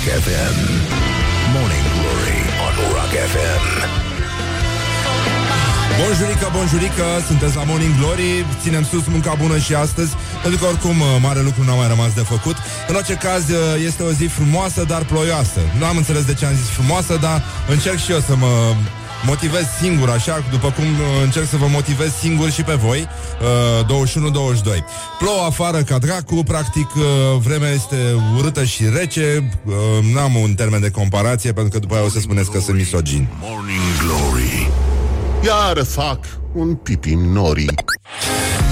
Rock FM. Morning Glory on Rock FM. Bonjurică, bonjurică, sunteți la Morning Glory Ținem sus munca bună și astăzi Pentru că oricum uh, mare lucru n-a mai rămas de făcut În orice caz uh, este o zi frumoasă, dar ploioasă Nu am înțeles de ce am zis frumoasă, dar încerc și eu să mă motivez singur, așa, după cum uh, încerc să vă motivez singur și pe voi, uh, 21-22. Plouă afară ca dracu, practic uh, vremea este urâtă și rece, uh, n-am un termen de comparație, pentru că după aia o să spuneți că sunt misogin. Morning Glory. Iar fac un pipi nori.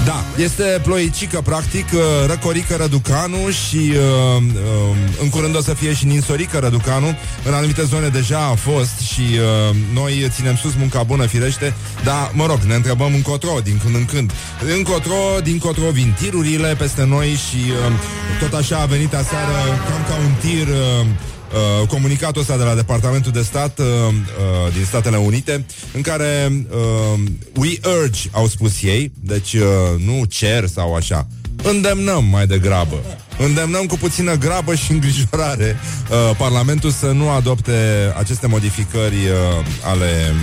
Da, este ploicică, practic, uh, răcorică Răducanu și uh, uh, în curând o să fie și ninsorică Răducanu. În anumite zone deja a fost și uh, noi ținem sus munca bună, firește, dar, mă rog, ne întrebăm încotro, din când în când. Încotro, dincotro vin tirurile peste noi și uh, tot așa a venit aseară cam ca un tir... Uh, uh, comunicatul ăsta de la Departamentul de Stat uh, uh, din Statele Unite, în care uh, we urge, au spus ei, deci uh, nu cer sau așa, îndemnăm mai degrabă. Îndemnăm cu puțină grabă și îngrijorare uh, Parlamentul să nu adopte aceste modificări uh, ale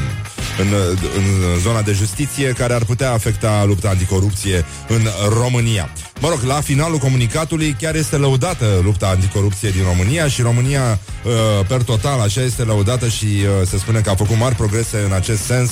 în, în zona de justiție care ar putea afecta lupta anticorupție în România. Mă rog, la finalul comunicatului chiar este lăudată lupta anticorupție din România și România, uh, per total, așa este lăudată și uh, se spune că a făcut mari progrese în acest sens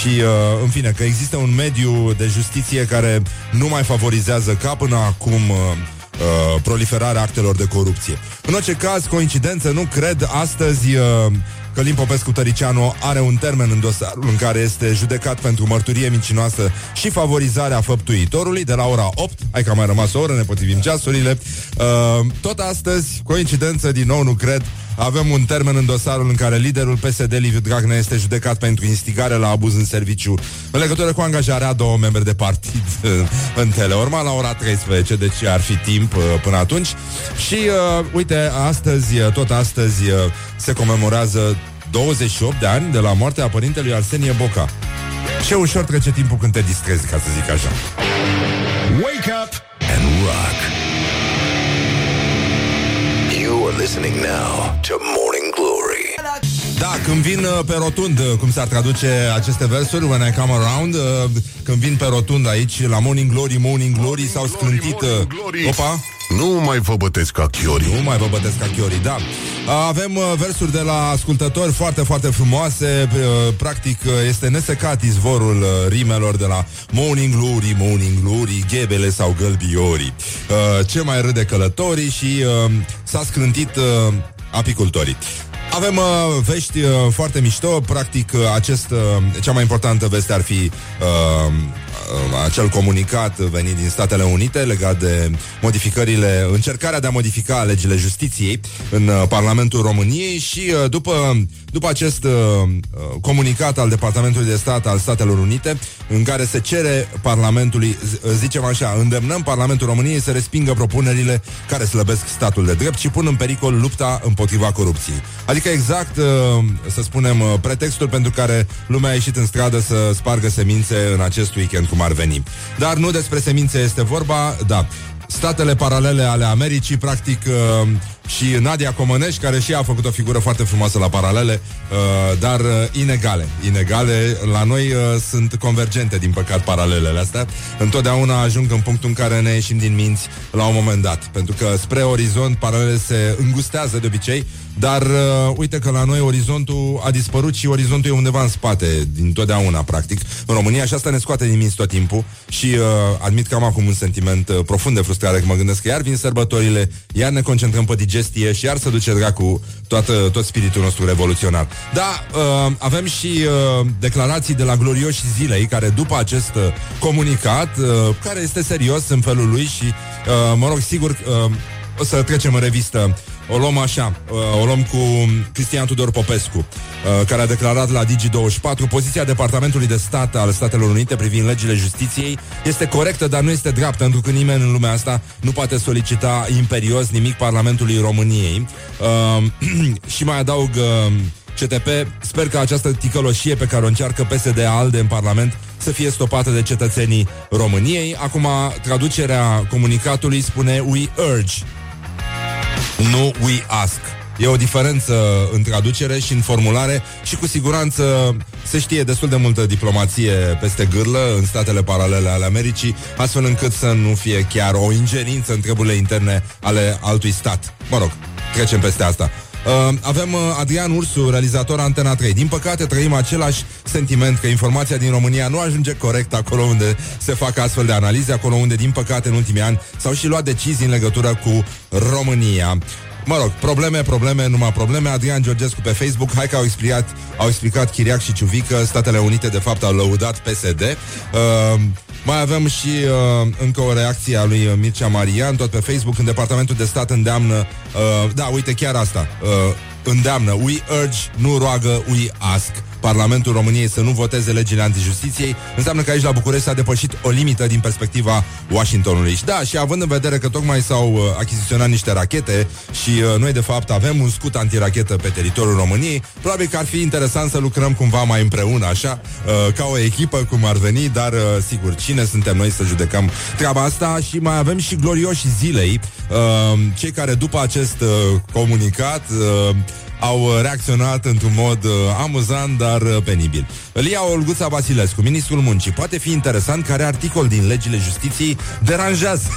și, uh, în fine, că există un mediu de justiție care nu mai favorizează ca până acum uh, uh, proliferarea actelor de corupție. În orice caz, coincidență, nu cred, astăzi uh, Călim Popescu Tăricianu are un termen în dosarul în care este judecat pentru mărturie mincinoasă și favorizarea făptuitorului de la ora 8. Hai că a mai rămas o oră, ne potrivim ceasurile. Uh, tot astăzi, coincidență, din nou nu cred, avem un termen în dosarul în care liderul PSD, Liviu Dragnea, este judecat pentru instigare la abuz în serviciu în legătură cu angajarea a două membri de partid în Teleorma la ora 13, deci ar fi timp uh, până atunci. Și, uh, uite, astăzi, uh, tot astăzi, uh, se comemorează 28 de ani de la moartea părintelui Arsenie Boca. Ce ușor trece timpul când te distrezi, ca să zic așa. Wake up and rock. Listening now to Morning Glory. Da, când vin uh, pe rotund, uh, cum s-ar traduce aceste versuri, when I come around, uh, când vin pe rotund aici, la Morning Glory, Morning Glory, s-au sclântit... uh, Morning Glory. Opa! Nu mai vă bătesc ca chiori. Nu mai vă bătesc ca chiorii, da. Avem uh, versuri de la ascultători foarte, foarte frumoase. Uh, Practic, uh, este nesecat izvorul uh, rimelor de la Morning Glory, Morning Glory, ghebele sau gălbiorii. Uh, Ce mai râde călătorii și uh, s-a scrântit uh, apicultorii. Avem uh, vești uh, foarte mișto, practic uh, acest, uh, cea mai importantă veste ar fi uh, uh, acel comunicat venit din Statele Unite legat de modificările, încercarea de a modifica legile justiției în uh, Parlamentul României și uh, după, după acest uh, uh, comunicat al Departamentului de Stat al Statelor Unite, în care se cere Parlamentului, z- zicem așa, îndemnăm Parlamentul României să respingă propunerile care slăbesc statul de drept și pun în pericol lupta împotriva corupției. Adică exact, uh, să spunem, uh, pretextul pentru care lumea a ieșit în stradă să spargă semințe în acest weekend, cum ar veni. Dar nu despre semințe este vorba, da. Statele paralele ale Americii, practic, uh, și Nadia Comănești, care și ea a făcut o figură foarte frumoasă la paralele, uh, dar uh, inegale. Inegale, la noi uh, sunt convergente, din păcat, paralelele astea. Întotdeauna ajung în punctul în care ne ieșim din minți la un moment dat. Pentru că spre orizont paralele se îngustează de obicei, dar uh, uite că la noi orizontul a dispărut și orizontul e undeva în spate, din totdeauna, practic, în România și asta ne scoate din minți tot timpul și uh, admit că am acum un sentiment uh, profund de frustrare, că mă gândesc că iar vin sărbătorile, iar ne concentrăm pe digestie și iar să duce dracu toată, tot spiritul nostru revoluționar. Da, uh, avem și uh, declarații de la glorioși zilei, care după acest uh, comunicat, uh, care este serios în felul lui și, uh, mă rog, sigur, uh, o să trecem în revistă o luăm așa, uh, o luăm cu Cristian Tudor Popescu, uh, care a declarat la Digi24 poziția Departamentului de Stat al Statelor Unite privind legile justiției este corectă, dar nu este dreaptă, pentru că nimeni în lumea asta nu poate solicita imperios nimic Parlamentului României. Uh, și mai adaug uh, CTP, sper că această ticăloșie pe care o încearcă PSD ALDE în Parlament să fie stopată de cetățenii României. Acum, traducerea comunicatului spune We urge nu we ask. E o diferență în traducere și în formulare și cu siguranță se știe destul de multă diplomație peste gârlă în statele paralele ale Americii, astfel încât să nu fie chiar o ingerință în treburile interne ale altui stat. Mă rog, trecem peste asta. Uh, avem uh, Adrian Ursu, realizator Antena 3. Din păcate trăim același sentiment că informația din România nu ajunge corect acolo unde se fac astfel de analize, acolo unde, din păcate, în ultimii ani s-au și luat decizii în legătură cu România. Mă rog, probleme, probleme, numai probleme. Adrian Georgescu pe Facebook, hai că au explicat, au explicat Chiriac și Ciuvică, Statele Unite de fapt au lăudat PSD. Uh, mai avem și uh, încă o reacție a lui Mircea Marian, tot pe Facebook, în Departamentul de Stat îndeamnă, uh, da, uite chiar asta, uh, îndeamnă, we urge, nu roagă, we ask. Parlamentul României să nu voteze legile antijustiției, înseamnă că aici la București s-a depășit o limită din perspectiva Washingtonului. Și da, și având în vedere că tocmai s-au uh, achiziționat niște rachete și uh, noi de fapt avem un scut antirachetă pe teritoriul României, probabil că ar fi interesant să lucrăm cumva mai împreună, așa, uh, ca o echipă, cum ar veni, dar uh, sigur, cine suntem noi să judecăm treaba asta și mai avem și glorioși zilei, uh, cei care după acest uh, comunicat uh, au uh, reacționat într-un mod uh, amuzant, dar uh, penibil. Lia Olguța Basilescu, ministrul muncii. Poate fi interesant care articol din legile justiției deranjează.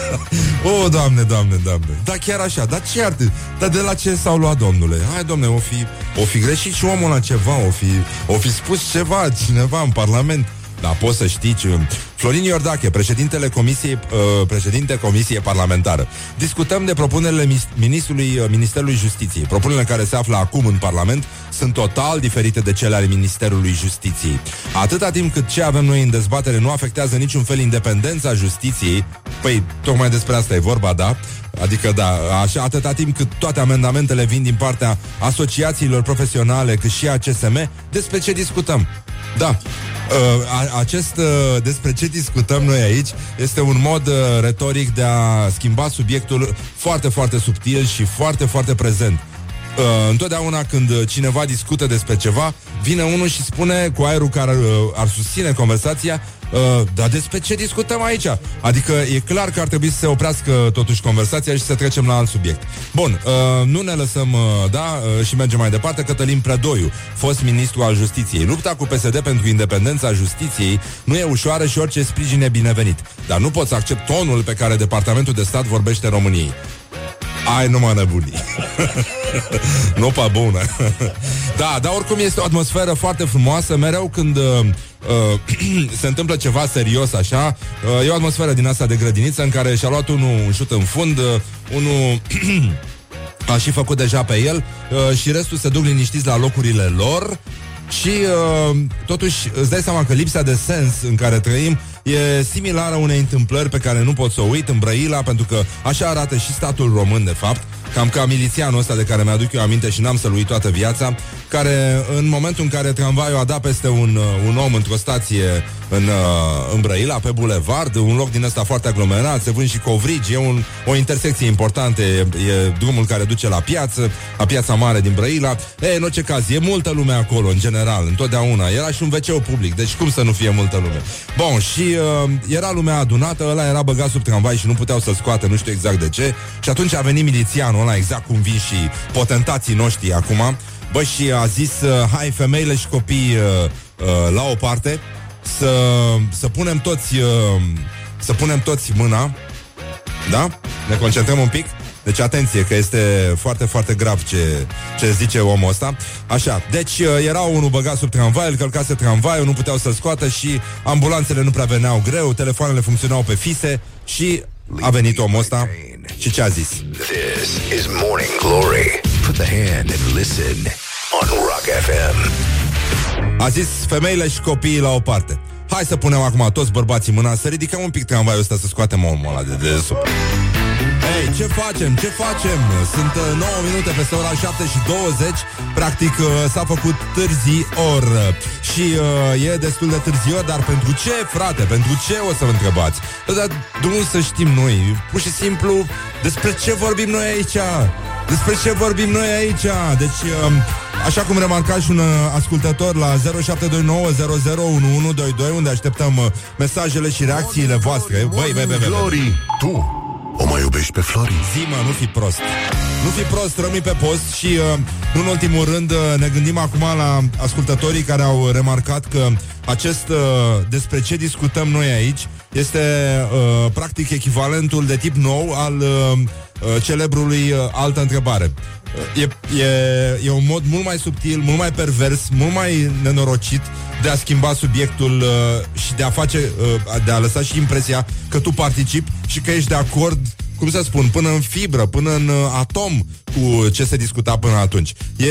o, doamne, doamne, doamne. Da, chiar așa. Dar ce ar... Dar de la ce s-au luat, domnule? Hai, domnule, o fi, o fi greșit și omul la ceva, o fi, o fi spus ceva, cineva în Parlament. Da, poți să știi ce... Florin Iordache, președintele comisiei, uh, președinte Comisiei Parlamentară. Discutăm de propunerile mis- ministrului uh, Ministerului Justiției. Propunerile care se află acum în Parlament sunt total diferite de cele ale Ministerului Justiției. Atâta timp cât ce avem noi în dezbatere nu afectează niciun fel independența justiției, păi tocmai despre asta e vorba, da? Adică, da, așa, atâta timp cât toate amendamentele vin din partea asociațiilor profesionale, cât și a CSM, despre ce discutăm? Da, Uh, acest uh, despre ce discutăm noi aici este un mod uh, retoric de a schimba subiectul foarte, foarte subtil și foarte, foarte prezent. Uh, întotdeauna când cineva discută despre ceva, vine unul și spune cu aerul care uh, ar susține conversația Uh, dar despre ce discutăm aici? Adică e clar că ar trebui să se oprească totuși conversația și să trecem la alt subiect. Bun, uh, nu ne lăsăm, uh, da, uh, și mergem mai departe. Cătălin Predoiu, fost ministru al justiției. Lupta cu PSD pentru independența justiției nu e ușoară și orice sprijin e binevenit. Dar nu pot să accept tonul pe care Departamentul de Stat vorbește României. Ai numai nebunii. nu pa bună. da, dar oricum este o atmosferă foarte frumoasă. Mereu când uh, uh, se întâmplă ceva serios așa, uh, e o atmosferă din asta de grădiniță în care și-a luat unul un șut în fund, uh, unul a și făcut deja pe el uh, și restul se duc liniștiți la locurile lor și uh, totuși îți dai seama că lipsa de sens în care trăim e similară unei întâmplări pe care nu pot să o uit în Brăila, pentru că așa arată și statul român, de fapt, cam ca milițianul ăsta de care mi-aduc eu aminte și n-am să-l uit toată viața, care în momentul în care tramvaiul a dat peste un, uh, un om într-o stație în, uh, în Brăila, pe bulevard, un loc din ăsta foarte aglomerat, se vând și covrigi, e un, o intersecție importantă, e, e drumul care duce la piață, la piața mare din Brăila. E, în orice caz, e multă lume acolo, în general, întotdeauna. Era și un wc public, deci cum să nu fie multă lume? Bun, și uh, era lumea adunată, ăla era băgat sub tramvai și nu puteau să scoată, nu știu exact de ce. Și atunci a venit milițianul ăla, exact cum vin și potentații noștri acum, Bă, și a zis, uh, hai femeile și copii uh, uh, la o parte, să, să punem toți uh, să punem toți mâna, da? Ne concentrăm un pic. Deci atenție că este foarte, foarte grav ce, ce zice omul ăsta Așa, deci uh, era unul băgat sub tramvai Îl călcase tramvaiul, nu puteau să scoată Și ambulanțele nu prea veneau greu Telefoanele funcționau pe fise Și a venit omul ăsta Și ce a zis? This is Morning Glory. Put the hand and listen on Rock FM. A zis femeile și copiii la o parte Hai să punem acum toți bărbații mâna Să ridicăm un pic tramvaiul ăsta Să scoatem omul ăla de dedesubt Hei, ce facem? Ce facem? Sunt uh, 9 minute peste ora 7 și 20 Practic uh, s-a făcut târzi or Și uh, e destul de târziu Dar pentru ce, frate? Pentru ce o să vă întrebați? Dar de unde să știm noi? Pur și simplu Despre ce vorbim noi aici? Despre ce vorbim noi aici? Deci, uh, așa cum remarca și un uh, ascultător la 0729001122 Unde așteptăm uh, mesajele și reacțiile voastre Băi, băi, băi, băi, băi. Glory, tu O mai iubești pe Flori? Zima, nu fi prost. Nu fi prost, rămâi pe post și, uh, nu în ultimul rând, uh, ne gândim acum la ascultătorii care au remarcat că acest uh, despre ce discutăm noi aici este uh, practic echivalentul de tip nou al uh, uh, celebrului uh, altă întrebare. Uh, e, e, e un mod mult mai subtil, mult mai pervers, mult mai nenorocit de a schimba subiectul uh, și de a face, uh, de a lăsa și impresia că tu participi și că ești de acord cum să spun, până în fibră, până în uh, atom cu ce se discuta până atunci. E,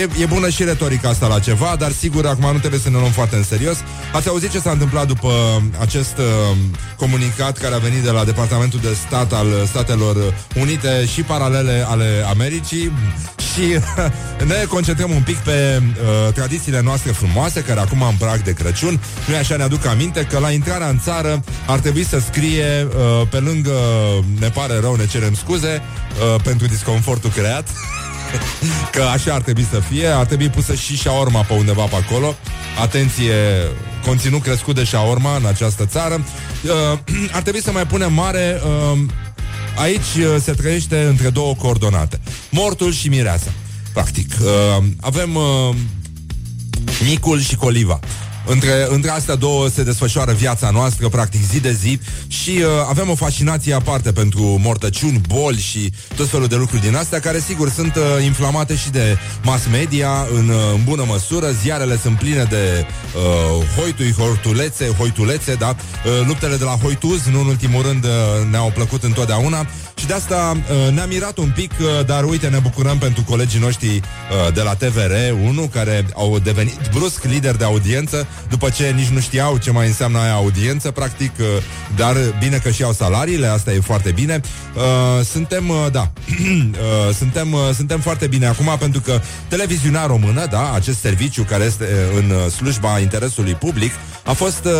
e, e bună și retorica asta la ceva, dar sigur, acum nu trebuie să ne luăm foarte în serios. Ați auzit ce s-a întâmplat după acest uh, comunicat care a venit de la Departamentul de Stat al Statelor Unite și paralele ale Americii și ne concentrăm un pic pe uh, tradițiile noastre frumoase, care acum în prag de Crăciun. Nu așa ne aduc aminte că la intrarea în țară ar trebui să scrie uh, pe lângă ne pare rău, ne cerem scuze uh, pentru disconfortul creat. că așa ar trebui să fie, ar trebui pusă și șaorma pe undeva pe acolo. Atenție, conținut crescut de șaorma în această țară. Uh, ar trebui să mai punem mare uh, Aici uh, se trăiește între două coordonate. Mortul și mireasa. Practic. Uh, avem uh, micul și coliva. Între, între astea două se desfășoară viața noastră, practic zi de zi și uh, avem o fascinație aparte pentru mortăciuni, boli și tot felul de lucruri din astea, care sigur sunt uh, inflamate și de mass media în, uh, în bună măsură. Ziarele sunt pline de uh, hoitui, hortulețe, hoitulețe, da? Uh, luptele de la hoituz, nu în ultimul rând, uh, ne-au plăcut întotdeauna și de asta uh, ne-am mirat un pic, uh, dar uite, ne bucurăm pentru colegii noștri uh, de la TVR1, care au devenit brusc lideri de audiență, după ce nici nu știau ce mai înseamnă aia audiență, practic, uh, dar bine că și au salariile, asta e foarte bine. Uh, suntem, uh, da, uh, suntem, uh, suntem foarte bine acum pentru că televiziunea română, da, acest serviciu care este uh, în uh, slujba interesului public, a fost uh,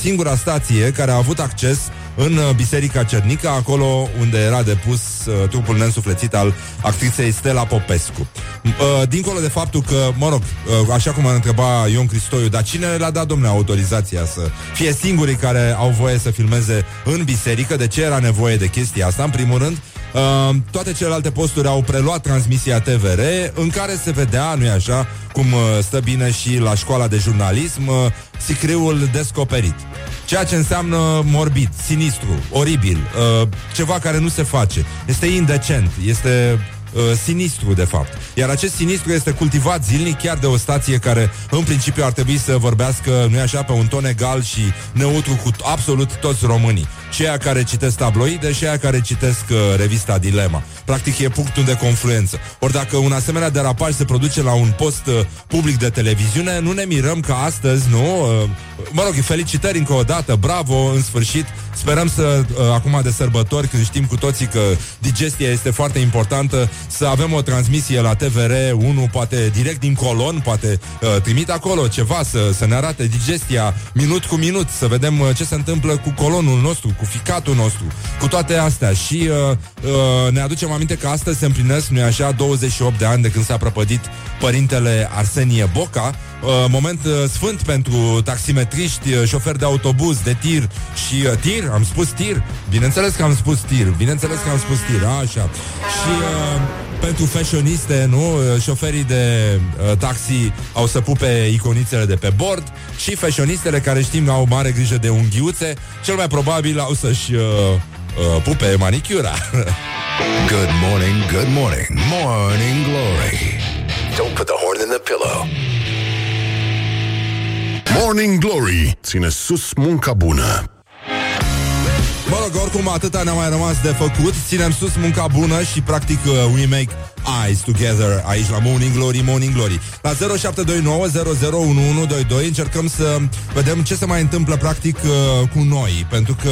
singura stație care a avut acces în uh, Biserica Cernica, acolo unde era depus uh, trupul neînsuflețit al actriței Stella Popescu. Uh, dincolo de faptul că, mă rog, uh, așa cum a întrebat Ion Cristoiu, dar cine le-a dat, domnule, autorizația să fie singurii care au voie să filmeze în biserică? De ce era nevoie de chestia asta? În primul rând, Uh, toate celelalte posturi au preluat transmisia TVR în care se vedea, nu-i așa, cum uh, stă bine și la școala de jurnalism, uh, sicriul descoperit. Ceea ce înseamnă morbid, sinistru, oribil, uh, ceva care nu se face. Este indecent, este uh, sinistru, de fapt. Iar acest sinistru este cultivat zilnic chiar de o stație care, în principiu, ar trebui să vorbească, nu așa, pe un ton egal și neutru cu absolut toți românii. Și aia care citesc tabloide și aia care citesc uh, revista Dilema. Practic e punctul de confluență. Ori dacă un asemenea derapaj se produce la un post uh, public de televiziune, nu ne mirăm că astăzi, nu? Uh, mă rog, felicitări încă o dată, bravo, în sfârșit. Sperăm să, uh, acum de sărbători, când știm cu toții că digestia este foarte importantă, să avem o transmisie la TVR1, poate direct din colon, poate uh, trimit acolo ceva să, să ne arate digestia minut cu minut, să vedem uh, ce se întâmplă cu colonul nostru, cu ficatul nostru, cu toate astea. Și uh, uh, ne aducem aminte că astăzi se împlinesc, nu așa, 28 de ani de când s-a prăpădit părintele Arsenie Boca, uh, moment uh, sfânt pentru taximetriști, uh, șoferi de autobuz, de tir și uh, tir, am spus tir, bineînțeles că am spus tir, bineînțeles că am spus tir, așa. Și uh, pentru fashioniste, nu? Uh, Șoferii de uh, taxi au să pupe iconițele de pe bord și fashionistele care știm au mare grijă de unghiuțe, cel mai probabil au să-și uh, uh, pupe manicura. Good morning, good morning, morning glory. Don't put the horn in the pillow. Morning Glory ține sus munca bună. Mă rog, oricum atâta ne-a mai rămas de făcut. Ținem sus munca bună și practic uh, we make eyes together Aici la Morning Glory, Morning Glory. La 0729 Încercăm să vedem ce se mai întâmplă practic uh, cu noi. Pentru că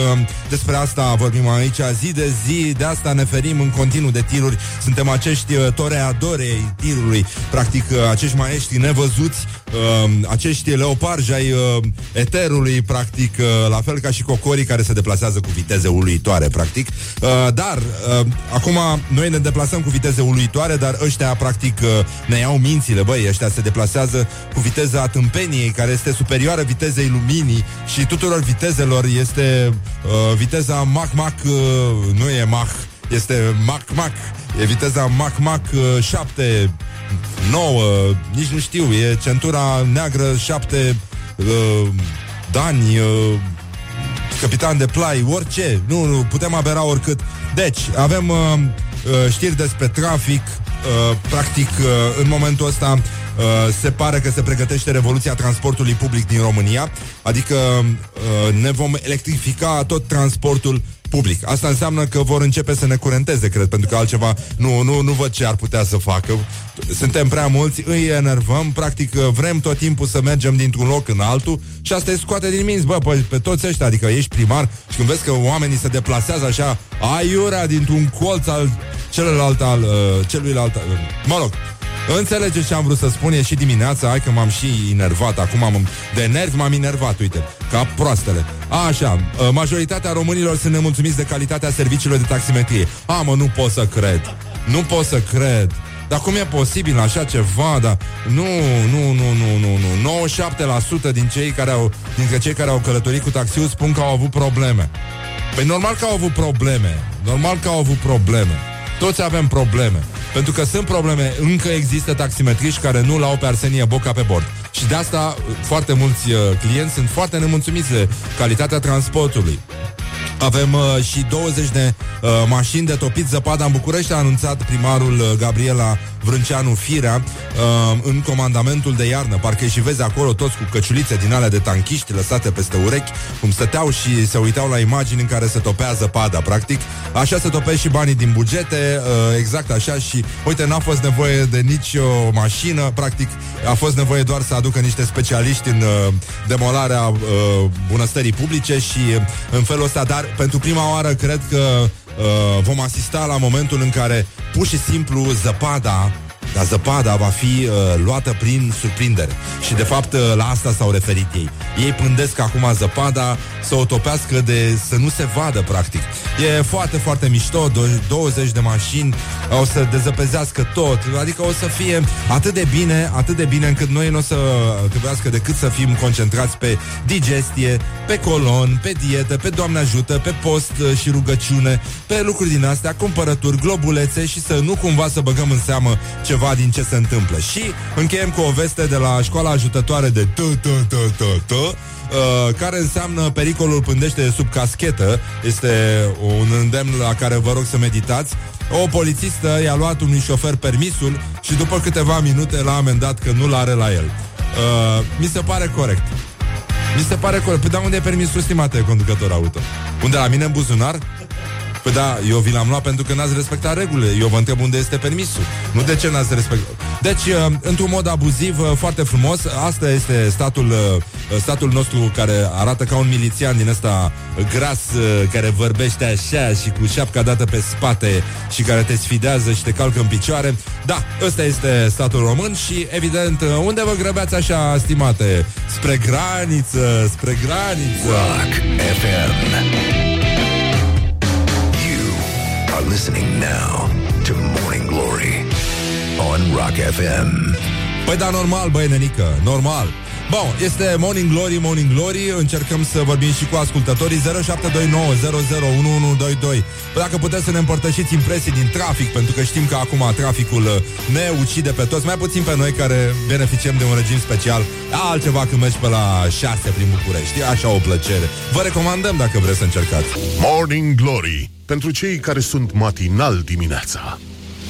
despre asta vorbim aici zi de zi De asta ne ferim în continuu de tiruri. Suntem acești uh, toreadori ai tirului. Practic uh, acești maestri nevăzuți uh, Acești leoparji ai uh, eterului Practic uh, la fel ca și cocorii care se deplasează cu viteze uluitoare, practic. Uh, dar, uh, acum, noi ne deplasăm cu viteze uluitoare superioare, dar ăștia practic uh, ne iau mințile, băi, ăștia se deplasează cu viteza tâmpeniei, care este superioară vitezei luminii și tuturor vitezelor este uh, viteza Mach Mach, uh, nu e Mach, este Mach Mach, e viteza Mach Mach uh, 7 9, nici nu știu, e centura neagră 7 uh, Dani, uh, capitan de plai, orice, nu, nu, putem abera oricât. Deci, avem uh, uh, știri despre trafic, uh, practic, uh, în momentul ăsta uh, se pare că se pregătește revoluția transportului public din România, adică uh, ne vom electrifica tot transportul public. Asta înseamnă că vor începe să ne curenteze, cred, pentru că altceva nu, nu, nu văd ce ar putea să facă. Suntem prea mulți, îi enervăm, practic vrem tot timpul să mergem dintr-un loc în altul și asta e scoate din minți, bă, pe, pe toți ăștia, adică ești primar și când vezi că oamenii se deplasează așa aiurea dintr-un colț al celălalt al uh, celuilalt, uh, mă rog, Înțelegeți ce am vrut să spun, e și dimineața, hai că m-am și enervat, acum am de nervi m-am enervat, uite, ca proastele. Așa, uh, majoritatea românilor sunt nemulțumiți de calitatea serviciilor de taximetrie. A, mă, nu pot să cred. Nu pot să cred. Dar cum e posibil așa ceva? Dar nu, nu, nu, nu, nu, nu. 97% din cei care au, dintre cei care au călătorit cu taxiul spun că au avut probleme. Păi normal că au avut probleme. Normal că au avut probleme. Toți avem probleme. Pentru că sunt probleme, încă există taximetriști care nu l-au pe Arsenie Boca pe bord. Și de asta foarte mulți uh, clienți sunt foarte nemulțumiți de calitatea transportului. Avem uh, și 20 de uh, mașini de topit zăpada în București, a anunțat primarul uh, Gabriela Vrânceanu Firea uh, în comandamentul de iarnă. Parcă și vezi acolo toți cu căciulițe din alea de tanchiști lăsate peste urechi, cum stăteau și se uitau la imagini în care se topea zăpada, practic. Așa se topesc și banii din bugete, uh, exact așa și, uite, n-a fost nevoie de nici o mașină, practic a fost nevoie doar să aducă niște specialiști în uh, demolarea uh, bunăstării publice și uh, în felul ăsta, dar pentru prima oară cred că uh, vom asista la momentul în care pur și simplu zăpada dar zăpada va fi uh, luată prin surprindere. Și de fapt uh, la asta s-au referit ei. Ei pândesc acum zăpada să o topească de să nu se vadă practic. E foarte, foarte mișto, 20 de mașini o să dezăpezească tot, adică o să fie atât de bine, atât de bine încât noi nu o să trebuiască decât să fim concentrați pe digestie, pe colon, pe dietă, pe Doamne ajută, pe post uh, și rugăciune, pe lucruri din astea, cumpărături, globulețe și să nu cumva să băgăm în seamă ceva ceva din ce se întâmplă. Și încheiem cu o veste de la școala ajutătoare de t t t t t Uh, care înseamnă pericolul pândește sub caschetă. Este un îndemn la care vă rog să meditați. O polițistă i-a luat unui șofer permisul și după câteva minute l-a amendat că nu l-are la el. Uh, mi se pare corect. Mi se pare corect. Păi da, unde e permisul, stimate conducător auto? Unde la mine în buzunar? Păi da, eu vi l-am luat pentru că n-ați respectat regulile. Eu vă întreb unde este permisul. Nu de ce n-ați respectat. Deci, uh, într-un mod abuziv, uh, foarte frumos, asta este statul, uh, statul nostru care arată ca un milițian din ăsta gras, care vorbește așa și cu șapca dată pe spate și care te sfidează și te calcă în picioare. Da, ăsta este statul român și, evident, unde vă grăbeați așa, stimate? Spre graniță, spre graniță. Rock FM. Are listening now to Morning Glory on Rock FM. Păi da, normal, băi, nenică, normal. Bun, este Morning Glory, Morning Glory Încercăm să vorbim și cu ascultătorii 0729 001122 păi Dacă puteți să ne împărtășiți impresii din trafic Pentru că știm că acum traficul uh, ne ucide pe toți Mai puțin pe noi care beneficiem de un regim special. Altceva când mergi pe la 6 prin București E așa o plăcere. Vă recomandăm dacă vreți să încercați. Morning Glory pentru cei care sunt matinal dimineața.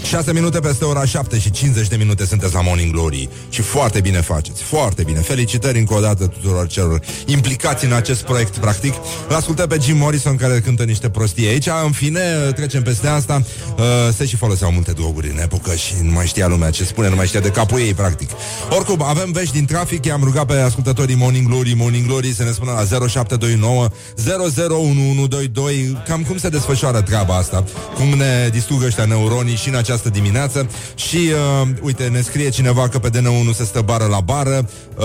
6 minute peste ora 7 și 50 de minute sunteți la Morning Glory și foarte bine faceți, foarte bine. Felicitări încă o dată tuturor celor implicați în acest proiect, practic. Îl ascultăm pe Jim Morrison care cântă niște prostii aici. În fine, trecem peste asta. Uh, se și foloseau multe droguri în epocă și nu mai știa lumea ce spune, nu mai știa de capul ei, practic. Oricum, avem vești din trafic, i-am rugat pe ascultătorii Morning Glory, Morning Glory să ne spună la 0729 001122 cam cum se desfășoară treaba asta, cum ne distrugă ăștia neuronii și în această această dimineață și, uh, uite, ne scrie cineva că pe DN1 se stă bară la bară, uh,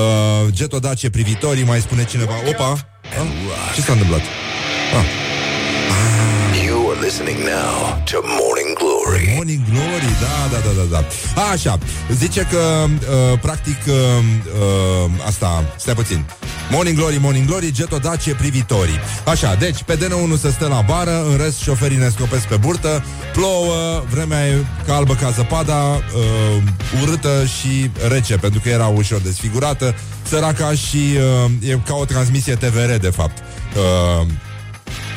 getodace privitorii, mai spune cineva, opa, ah? ce s-a întâmplat? Ah. You are listening now to Morning Glory. Morning Glory, da, da, da, da, da. Așa, zice că, uh, practic, uh, uh, asta, stai puțin. Morning Glory, Morning Glory, Geto Dacie privitorii. Așa, deci, pe DN1 să stă la bară, în rest șoferii ne scopesc pe burtă, plouă, vremea e albă ca zăpada, uh, urâtă și rece, pentru că era ușor desfigurată, săraca și uh, e ca o transmisie TVR, de fapt. Uh,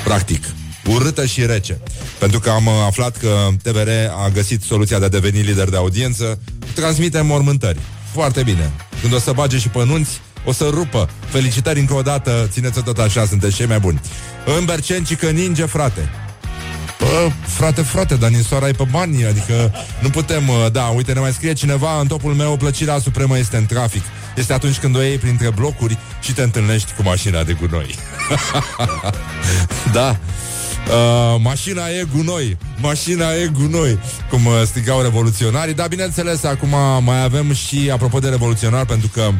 practic urâtă și rece. Pentru că am uh, aflat că TVR a găsit soluția de a deveni lider de audiență, transmite mormântări. Foarte bine. Când o să bage și pănunți, o să rupă. Felicitări încă o dată, țineți-o tot așa, sunteți cei mai buni. În Bercenci că ninge, frate. Bă, frate, frate, dar ninsoara e pe bani, adică nu putem, uh, da, uite, ne mai scrie cineva, în topul meu, plăcerea supremă este în trafic. Este atunci când o iei printre blocuri și te întâlnești cu mașina de gunoi. da, Uh, mașina e gunoi, mașina e gunoi, cum uh, strigau revoluționarii, dar bineînțeles, acum mai avem și, apropo de revoluționar, pentru că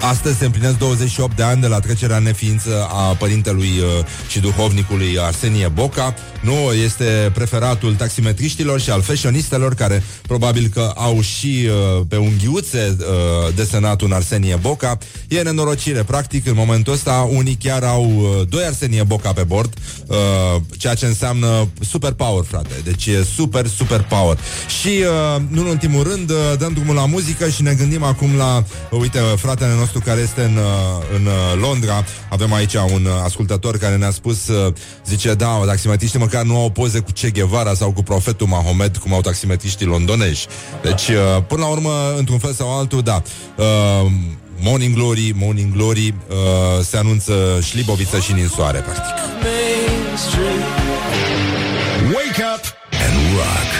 Astăzi se împlinesc 28 de ani de la trecerea în neființă a părintelui uh, și duhovnicului Arsenie Boca. Nu, este preferatul taximetriștilor și al fashionistelor care probabil că au și uh, pe unghiuțe uh, desenat un Arsenie Boca. E nenorocire, practic, în momentul ăsta unii chiar au uh, doi Arsenie Boca pe bord, uh, ceea ce înseamnă super power, frate. Deci e super, super power. Și, uh, nu în ultimul rând, uh, dăm drumul la muzică și ne gândim acum la, uh, uite, fratele nostru nostru care este în, uh, în uh, Londra. Avem aici un uh, ascultător care ne-a spus, zice, da, taximetriștii măcar nu au poze cu Che Guevara sau cu profetul Mahomet, cum au taximetriștii londonezi. Deci, până la urmă, într-un fel sau altul, da. Morning Glory, Morning Glory, se anunță șliboviță și ninsoare, practic. Wake up and rock.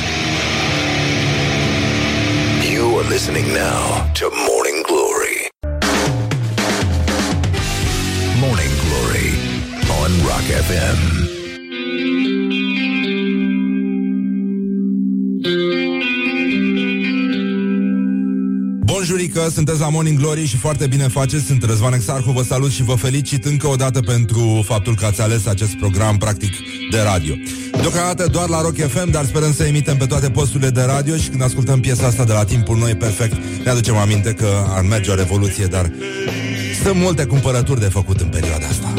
You are listening now to Rock FM. Bonjurică, sunteți la Morning Glory și foarte bine faceți. Sunt Răzvan Exarhu, vă salut și vă felicit încă o dată pentru faptul că ați ales acest program practic de radio. Deocamdată doar la Rock FM, dar sperăm să emitem pe toate posturile de radio și când ascultăm piesa asta de la timpul noi perfect, ne aducem aminte că ar merge o revoluție, dar sunt multe cumpărături de făcut în perioada asta.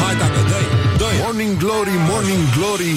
Hai, tată, dă-i, dă Morning Glory, Morning Glory.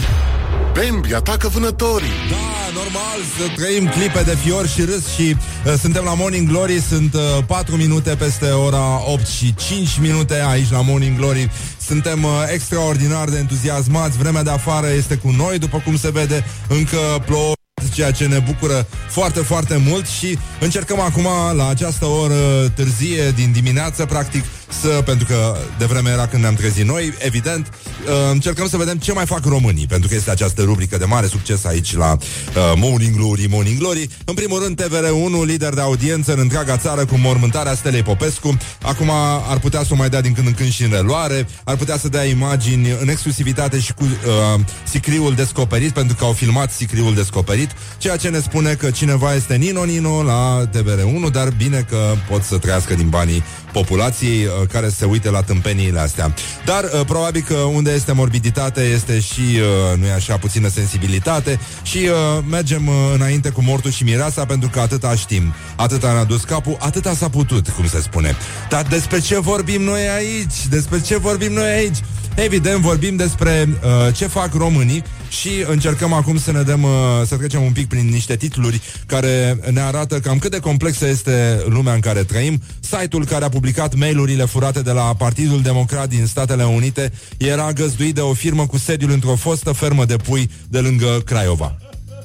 Bambi atacă vânătorii. Da, normal, să trăim clipe de fior și râs și uh, suntem la Morning Glory Sunt uh, 4 minute peste ora 8 și 5 minute aici la Morning Glory. Suntem uh, extraordinar de entuziasmați. Vremea de afară este cu noi, după cum se vede Încă plouă ceea ce ne bucură foarte, foarte mult și încercăm acum la această oră târzie din dimineață, practic, să, pentru că de vreme era când ne-am trezit noi, evident, uh, încercăm să vedem ce mai fac românii, pentru că este această rubrică de mare succes aici la uh, Morning Glory, Morning Glory. În primul rând, TVR1, lider de audiență în întreaga țară cu mormântarea Stelei Popescu. Acum ar putea să o mai dea din când în când și în reluare, ar putea să dea imagini în exclusivitate și cu uh, sicriul descoperit, pentru că au filmat sicriul descoperit, ceea ce ne spune că cineva este Nino Nino la TVR1, dar bine că pot să trăiască din banii populației uh, care se uite la tâmpeniile astea. Dar uh, probabil că unde este morbiditate este și, uh, nu e așa, puțină sensibilitate și uh, mergem uh, înainte cu mortul și mireasa pentru că atâta știm, atâta ne-a dus capul, atâta s-a putut, cum se spune. Dar despre ce vorbim noi aici? Despre ce vorbim noi aici? Evident, vorbim despre uh, ce fac românii și încercăm acum să ne dăm, uh, să trecem un pic prin niște titluri care ne arată cam cât de complexă este lumea în care trăim. Site-ul care a publicat mail-urile furate de la Partidul Democrat din Statele Unite era găzduit de o firmă cu sediul într-o fostă fermă de pui de lângă Craiova.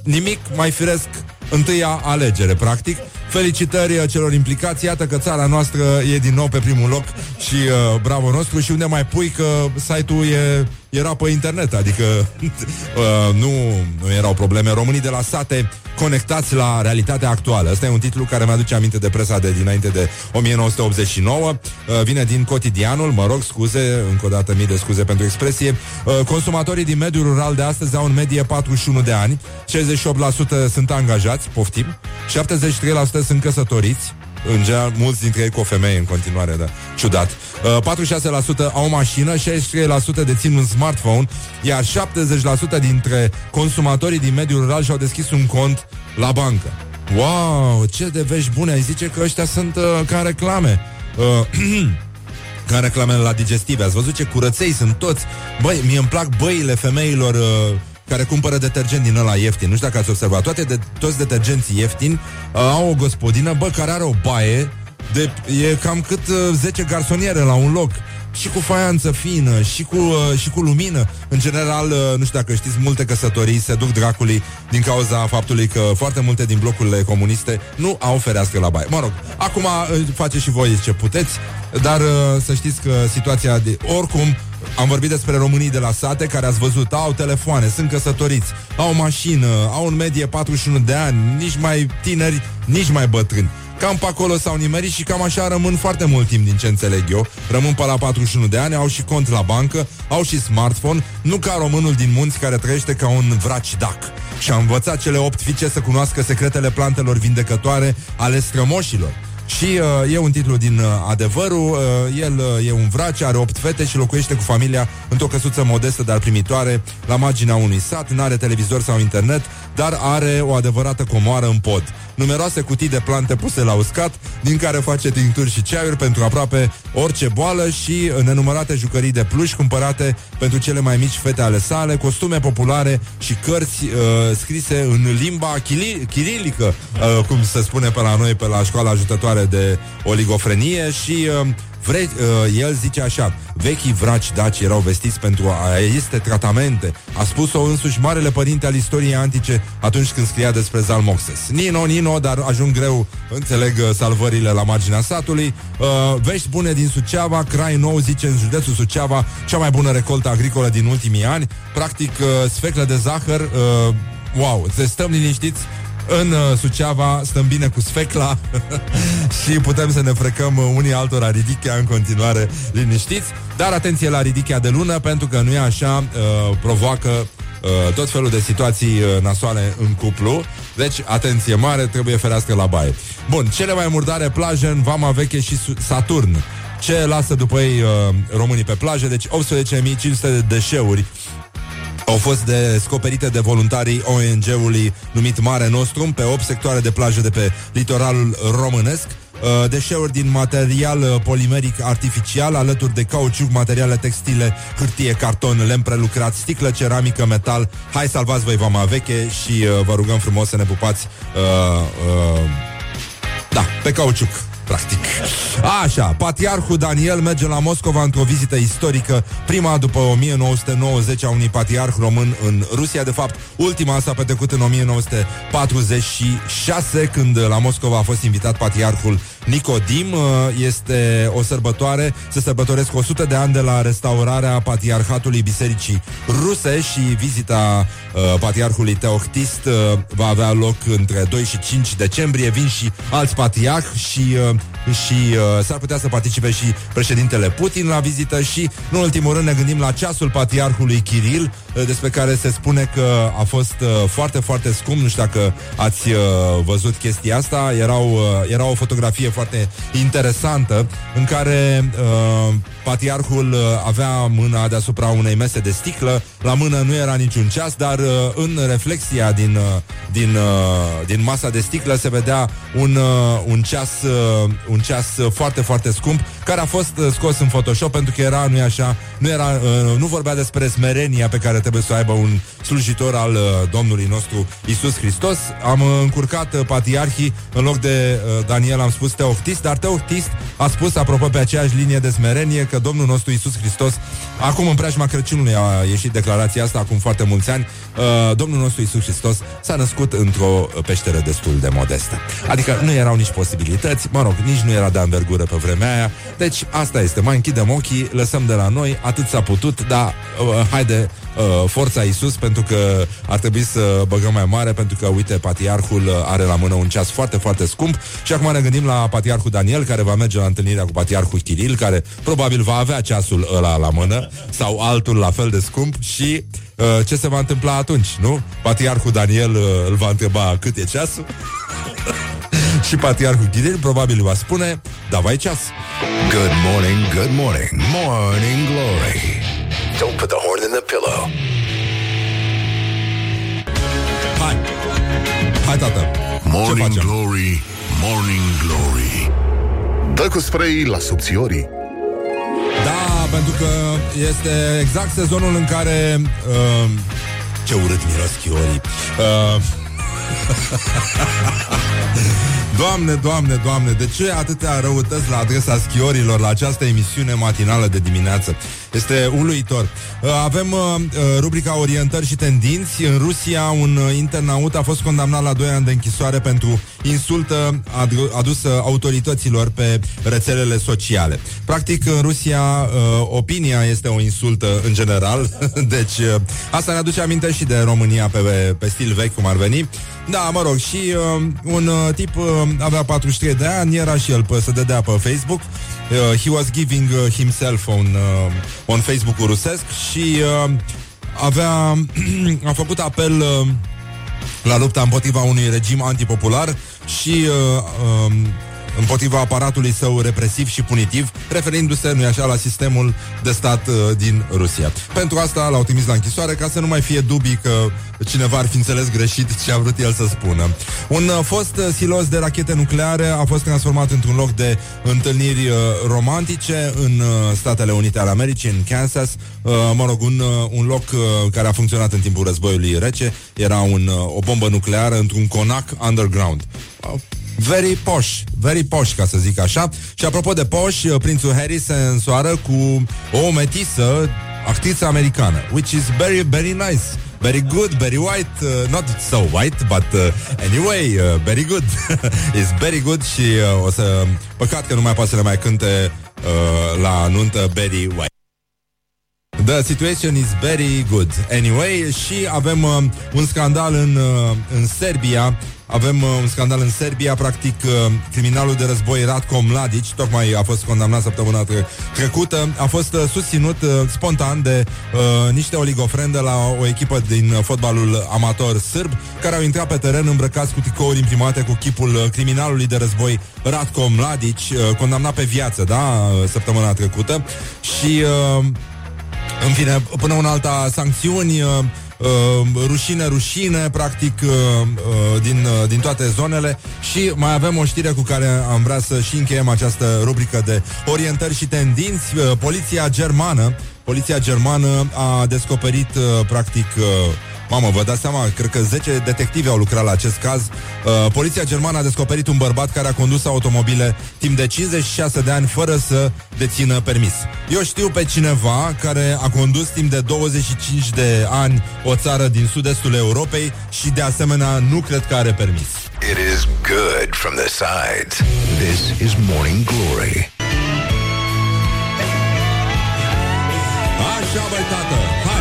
Nimic mai firesc întâia alegere, practic. Felicitări celor implicați, iată că țara noastră e din nou pe primul loc și uh, bravo nostru și unde mai pui că site-ul e, era pe internet, adică uh, nu, nu erau probleme. Românii de la sate conectați la realitatea actuală. Ăsta e un titlu care mi-aduce aminte de presa de dinainte de 1989. Uh, vine din cotidianul, mă rog, scuze, încă o dată mii de scuze pentru expresie. Uh, consumatorii din mediul rural de astăzi au în medie 41 de ani, 68% sunt angajați, poftim, 73% sunt căsătoriți, în general, mulți dintre ei cu o femeie în continuare, da, ciudat. Uh, 46% au mașină, 63% dețin un smartphone, iar 70% dintre consumatorii din mediul rural și-au deschis un cont la bancă. Wow, ce de vești bune! Ai zice că ăștia sunt uh, ca reclame. Uh, ca reclamele la digestive. Ați văzut ce curăței sunt toți? Băi, mie îmi plac băile femeilor uh, care cumpără detergent din ăla ieftin. Nu știu dacă ați observat. Toate de, toți detergenții ieftini uh, au o gospodină, bă, care are o baie de, e cam cât uh, 10 garsoniere la un loc și cu faianță fină, și cu, uh, și cu lumină. În general, uh, nu știu dacă știți, multe căsătorii se duc dracului din cauza faptului că foarte multe din blocurile comuniste nu au ferească la baie. Mă rog, acum uh, faceți și voi ce puteți, dar uh, să știți că situația de... Oricum, am vorbit despre românii de la sate care ați văzut, au telefoane, sunt căsătoriți, au mașină, au în medie 41 de ani, nici mai tineri, nici mai bătrâni. Cam pe acolo s-au nimerit și cam așa rămân foarte mult timp din ce înțeleg eu. Rămân pe la 41 de ani, au și cont la bancă, au și smartphone, nu ca românul din munți care trăiește ca un vracidac. Și a învățat cele opt fice să cunoască secretele plantelor vindecătoare ale strămoșilor. Și uh, e un titlu din uh, adevărul uh, El uh, e un vrace, are opt fete Și locuiește cu familia într-o căsuță modestă Dar primitoare la marginea unui sat. N-are televizor sau internet Dar are o adevărată comoară în pod. Numeroase cutii de plante puse la uscat Din care face tincturi și ceaiuri Pentru aproape orice boală Și nenumărate jucării de pluș Cumpărate pentru cele mai mici fete ale sale Costume populare și cărți uh, Scrise în limba chili- chirilică uh, Cum se spune pe la noi Pe la școala ajutătoare de oligofrenie și uh, vre, uh, el zice așa, vechii vraci daci erau vestiți pentru a este tratamente. A spus-o însuși Marele Părinte al istoriei antice atunci când scria despre Zalmoxes. Nino, Nino, dar ajung greu, înțeleg uh, salvările la marginea satului. Uh, vești bune din Suceava, Crai Nou zice în județul Suceava, cea mai bună recoltă agricolă din ultimii ani. Practic, uh, sfeclă de zahăr, uh, wow, să stăm liniștiți, în uh, Suceava stăm bine cu sfecla și putem să ne frecăm uh, unii altora ridichea în continuare liniștiți, dar atenție la ridichea de lună pentru că nu e așa, uh, provoacă uh, tot felul de situații uh, nasoale în cuplu. Deci, atenție mare, trebuie ferească la baie. Bun, cele mai murdare plaje în Vama Veche și Saturn. Ce lasă după ei uh, românii pe plajă? Deci 18.500 de deșeuri au fost descoperite de voluntarii ONG-ului numit Mare Nostrum pe 8 sectoare de plajă de pe litoralul românesc uh, deșeuri din material uh, polimeric artificial, alături de cauciuc, materiale textile, hârtie, carton, lemn prelucrat, sticlă, ceramică, metal. Hai salvați voi vama veche și uh, vă rugăm frumos să ne pupați uh, uh, da, pe cauciuc practic. Așa, patriarhul Daniel merge la Moscova într-o vizită istorică, prima după 1990 a unui patriarh român în Rusia. De fapt, ultima s-a petrecut în 1946, când la Moscova a fost invitat patriarhul Nicodim. Este o sărbătoare, se sărbătoresc 100 de ani de la restaurarea patriarhatului Bisericii Ruse și vizita uh, patriarhului Teohtist uh, va avea loc între 2 și 5 decembrie. Vin și alți patriarhi și uh, și uh, s-ar putea să participe și președintele Putin la vizită și, în ultimul rând, ne gândim la ceasul patriarhului Kiril, uh, despre care se spune că a fost uh, foarte, foarte scump. Nu știu dacă ați uh, văzut chestia asta. Erau, uh, era o fotografie foarte interesantă în care uh, patriarhul uh, avea mâna deasupra unei mese de sticlă. La mână nu era niciun ceas, dar uh, în reflexia din, uh, din, uh, din masa de sticlă se vedea un, uh, un ceas uh, un ceas uh, foarte, foarte scump, care a fost uh, scos în Photoshop pentru că era, nu așa, nu, era, uh, nu vorbea despre smerenia pe care trebuie să o aibă un slujitor al Domnului nostru Isus Hristos. Am încurcat patriarhii, în loc de Daniel am spus Teoftist, dar Teoftist a spus, apropo, pe aceeași linie de smerenie, că Domnul nostru Isus Hristos, acum în preajma Crăciunului a ieșit declarația asta, acum foarte mulți ani, Domnul nostru Isus Hristos s-a născut într-o peșteră destul de modestă. Adică nu erau nici posibilități, mă rog, nici nu era de anvergură pe vremea aia. Deci asta este, mai închidem ochii, lăsăm de la noi, atât s-a putut, dar uh, haide, uh, forța Isus, pentru că ar trebui să băgăm mai mare, pentru că, uite, patriarhul uh, are la mână un ceas foarte, foarte scump. Și acum ne gândim la patriarhul Daniel, care va merge la întâlnirea cu patriarhul Chiril, care probabil va avea ceasul ăla la mână, sau altul la fel de scump. Și uh, ce se va întâmpla atunci, nu? Patriarhul Daniel uh, îl va întreba cât e ceasul și patriarhul Ghidel probabil va spune, da, vai ceas. Good morning, good morning, morning glory. Don't put the horn in the pillow. Hai, hai tată, ce Morning facem? Glory, Morning Glory. Dă cu spray la subțiorii. Da, pentru că este exact sezonul în care... Uh, ce urât miros chiorii. Uh, Doamne, doamne, doamne, de ce atâtea răutăți la adresa schiorilor la această emisiune matinală de dimineață? Este uluitor. Uh, Avem uh, uh, rubrica Orientări și tendinți. În Rusia, un uh, internaut a fost condamnat la 2 ani de închisoare pentru insultă adu- adusă autorităților pe rețelele sociale. Practic, în Rusia, uh, opinia este o insultă în general, deci uh, asta ne aduce aminte și de România pe, pe stil vechi, cum ar veni. Da, mă rog, și uh, un uh, tip uh, avea 43 de ani, era și el pe, să dădea pe Facebook. Uh, he was giving uh, himself on, uh, on Facebook-ul rusesc și uh, avea, a făcut apel uh, la lupta împotriva unui regim antipopular și uh, um, împotriva aparatului său represiv și punitiv, referindu-se, nu așa, la sistemul de stat uh, din Rusia. Pentru asta l-au trimis la închisoare, ca să nu mai fie dubii că cineva ar fi înțeles greșit ce a vrut el să spună. Un uh, fost uh, silos de rachete nucleare a fost transformat într-un loc de întâlniri uh, romantice în uh, Statele Unite ale Americii, în Kansas. Uh, mă rog, un, uh, un loc uh, care a funcționat în timpul războiului rece. Era un, uh, o bombă nucleară într-un conac underground. Uh, Very posh, very posh, ca să zic așa. Și apropo de posh, uh, prințul Harry se însoară cu o metisă, actriță americană, which is very, very nice. Very good, very white, uh, not so white, but uh, anyway, uh, very good. It's very good și uh, o să... Păcat că nu mai poate să le mai cânte uh, la nuntă very white. The situation is very good. Anyway, și avem uh, un scandal în, uh, în Serbia. Avem uh, un scandal în Serbia, practic uh, criminalul de război Ratko Mladic, tocmai a fost condamnat săptămâna tre- trecută, a fost uh, susținut uh, spontan de uh, niște oligofreni de la o echipă din uh, fotbalul amator sârb, care au intrat pe teren îmbrăcați cu tricouri imprimate cu chipul uh, criminalului de război Ratko Mladic, uh, condamnat pe viață, da, uh, săptămâna trecută. Și uh, în fine, până una alta sancțiuni, uh, uh, rușine, rușine, practic, uh, uh, din, uh, din toate zonele și mai avem o știre cu care am vrea să și încheiem această rubrică de orientări și tendinți. Uh, poliția germană, poliția germană a descoperit, uh, practic, uh, Mamă, vă dați seama, cred că 10 detectivi au lucrat la acest caz. Uh, poliția germană a descoperit un bărbat care a condus automobile timp de 56 de ani fără să dețină permis. Eu știu pe cineva care a condus timp de 25 de ani o țară din sud-estul Europei și de asemenea nu cred că are permis. It is good from the sides. This is Morning Glory. Așa, băi, tată, hai!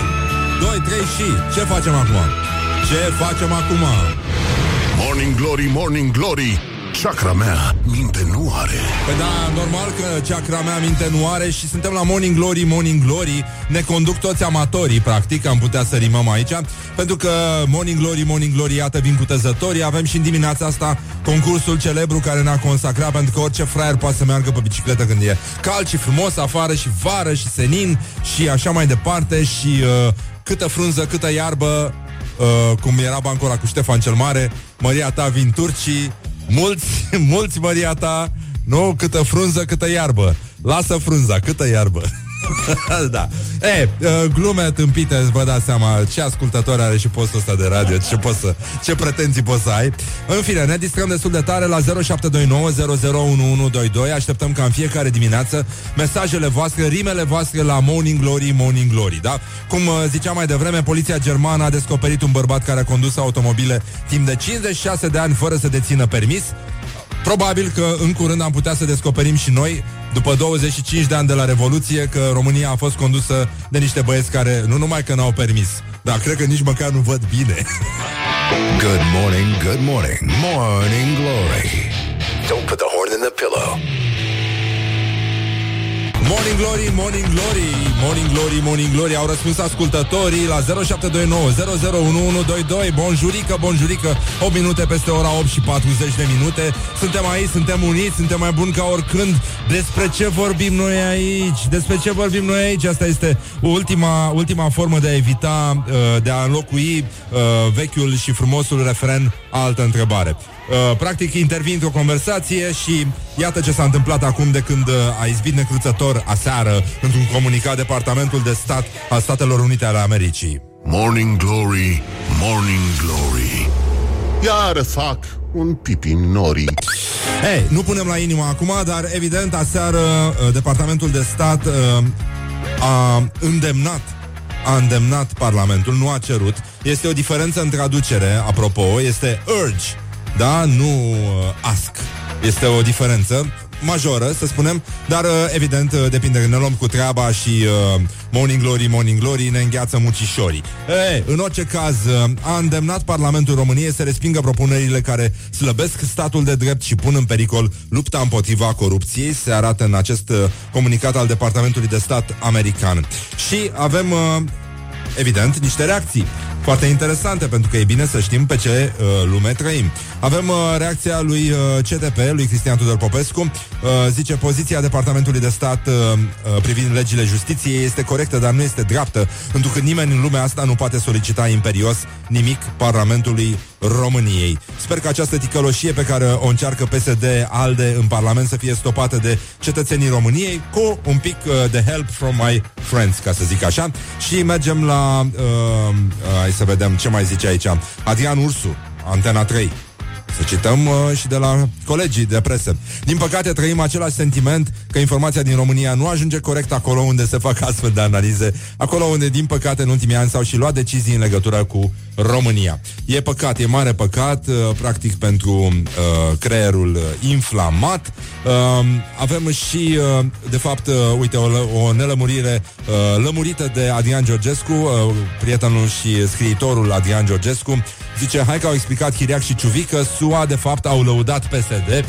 2, 3 și... Ce facem acum? Ce facem acum? Morning Glory, Morning Glory. Chakra mea minte nu are. Păi da, normal că chakra mea minte nu are și suntem la Morning Glory, Morning Glory. Ne conduc toți amatorii, practic, am putea să rimăm aici, pentru că Morning Glory, Morning Glory, iată, vin cu tăzătorii. Avem și în dimineața asta concursul celebru care ne-a consacrat, pentru că orice fraier poate să meargă pe bicicletă când e cald și frumos afară și vară și senin și așa mai departe și uh, câtă frunză, câtă iarbă, uh, cum era bancul ăla cu Ștefan cel Mare, Maria ta vin turcii, mulți, mulți Maria ta, nu, câtă frunză, câtă iarbă. Lasă frunza, câtă iarbă. da. E, uh, glume tâmpite, vă dați seama ce ascultători are și postul ăsta de radio, ce, poți să, ce pretenții poți să ai. În fine, ne distrăm destul de tare la 0729 001122. Așteptăm ca în fiecare dimineață mesajele voastre, rimele voastre la Morning Glory, Morning Glory, da? Cum uh, ziceam mai devreme, poliția germană a descoperit un bărbat care a condus automobile timp de 56 de ani fără să dețină permis. Probabil că în curând am putea să descoperim și noi, după 25 de ani de la Revoluție, că România a fost condusă de niște băieți care nu numai că n-au permis, dar cred că nici măcar nu văd bine. Good morning, good morning, Morning Glory. Don't put the horn in the pillow. Morning Glory, Morning Glory, Morning Glory, Morning Glory. Au răspuns ascultătorii la 0729 001122 Bonjurică, bonjurică 8 minute peste ora 8 și 40 de minute. Suntem aici, suntem uniți, suntem mai buni ca oricând. Despre ce vorbim noi aici? Despre ce vorbim noi aici? Asta este ultima, ultima formă de a evita uh, De a înlocui uh, vechiul și frumosul referen Altă întrebare Uh, practic intervin într-o conversație și iată ce s-a întâmplat acum de când uh, a izbit necruțător aseară într-un comunicat Departamentul de Stat al Statelor Unite ale Americii. Morning Glory, Morning Glory Iar fac un pipi nori Ei, nu punem la inimă acum, dar evident aseară uh, Departamentul de Stat uh, a îndemnat a îndemnat Parlamentul, nu a cerut. Este o diferență în traducere, apropo, este urge da? Nu uh, ask. Este o diferență majoră, să spunem, dar uh, evident uh, depinde, ne luăm cu treaba și uh, Morning Glory, Morning Glory ne îngheață mucișorii. Ei, în orice caz, uh, a îndemnat Parlamentul României să respingă propunerile care slăbesc statul de drept și pun în pericol lupta împotriva corupției, se arată în acest uh, comunicat al Departamentului de Stat american. Și avem, uh, evident, niște reacții foarte interesante, pentru că e bine să știm pe ce uh, lume trăim. Avem uh, reacția lui uh, CTP, lui Cristian Tudor Popescu. Uh, zice, poziția Departamentului de Stat uh, uh, privind legile justiției este corectă, dar nu este dreaptă, pentru că nimeni în lumea asta nu poate solicita imperios nimic Parlamentului României. Sper că această ticăloșie pe care o încearcă PSD ALDE în Parlament să fie stopată de cetățenii României cu un pic uh, de help from my friends, ca să zic așa. Și mergem la... Uh, uh, hai să vedem ce mai zice aici. Adrian Ursu, Antena 3. Să cităm uh, și de la colegii de presă. Din păcate trăim același sentiment că informația din România nu ajunge corect acolo unde se fac astfel de analize, acolo unde, din păcate, în ultimii ani s-au și luat decizii în legătură cu România. E păcat, e mare păcat, uh, practic, pentru uh, creierul uh, inflamat. Uh, avem și, uh, de fapt, uh, uite, o, o nelămurire uh, lămurită de Adrian Georgescu, uh, prietenul și scriitorul Adrian Georgescu, Zice, hai că au explicat Chiriac și Ciuvică, SUA de fapt au lăudat PSD.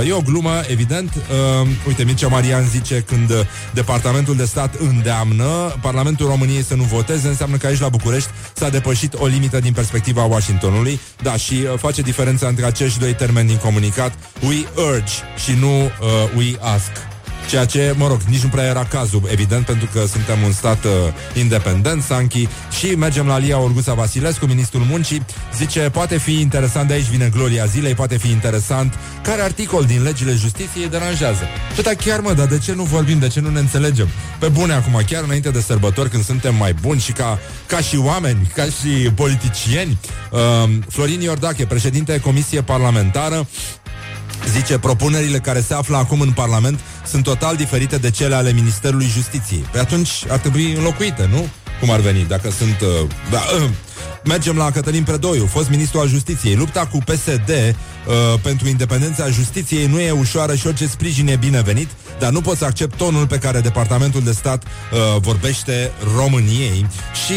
Uh, e o glumă, evident. Uh, uite, Mircea Marian zice când Departamentul de Stat îndeamnă Parlamentul României să nu voteze, înseamnă că aici la București s-a depășit o limită din perspectiva Washingtonului. Da, și uh, face diferența între acești doi termeni din comunicat. We urge și nu uh, we ask. Ceea ce, mă rog, nici nu prea era cazul, evident, pentru că suntem un stat uh, independent, Sanchi, și mergem la Lia Orguța Vasilescu, ministrul muncii, zice, poate fi interesant, de aici vine gloria zilei, poate fi interesant, care articol din legile justiției deranjează. Și da, chiar mă, dar de ce nu vorbim, de ce nu ne înțelegem? Pe bune acum, chiar înainte de sărbători, când suntem mai buni și ca, ca și oameni, ca și politicieni, uh, Florin Iordache, președinte Comisie Parlamentară, Zice, propunerile care se află acum în Parlament sunt total diferite de cele ale Ministerului Justiției. Pe atunci ar trebui înlocuite, nu? Cum ar veni, dacă sunt... Uh, da, uh, Mergem la Cătălin Predoiu, fost ministru al justiției. Lupta cu PSD uh, pentru independența justiției nu e ușoară și orice sprijin e binevenit, dar nu pot să accept tonul pe care Departamentul de Stat uh, vorbește României. Și,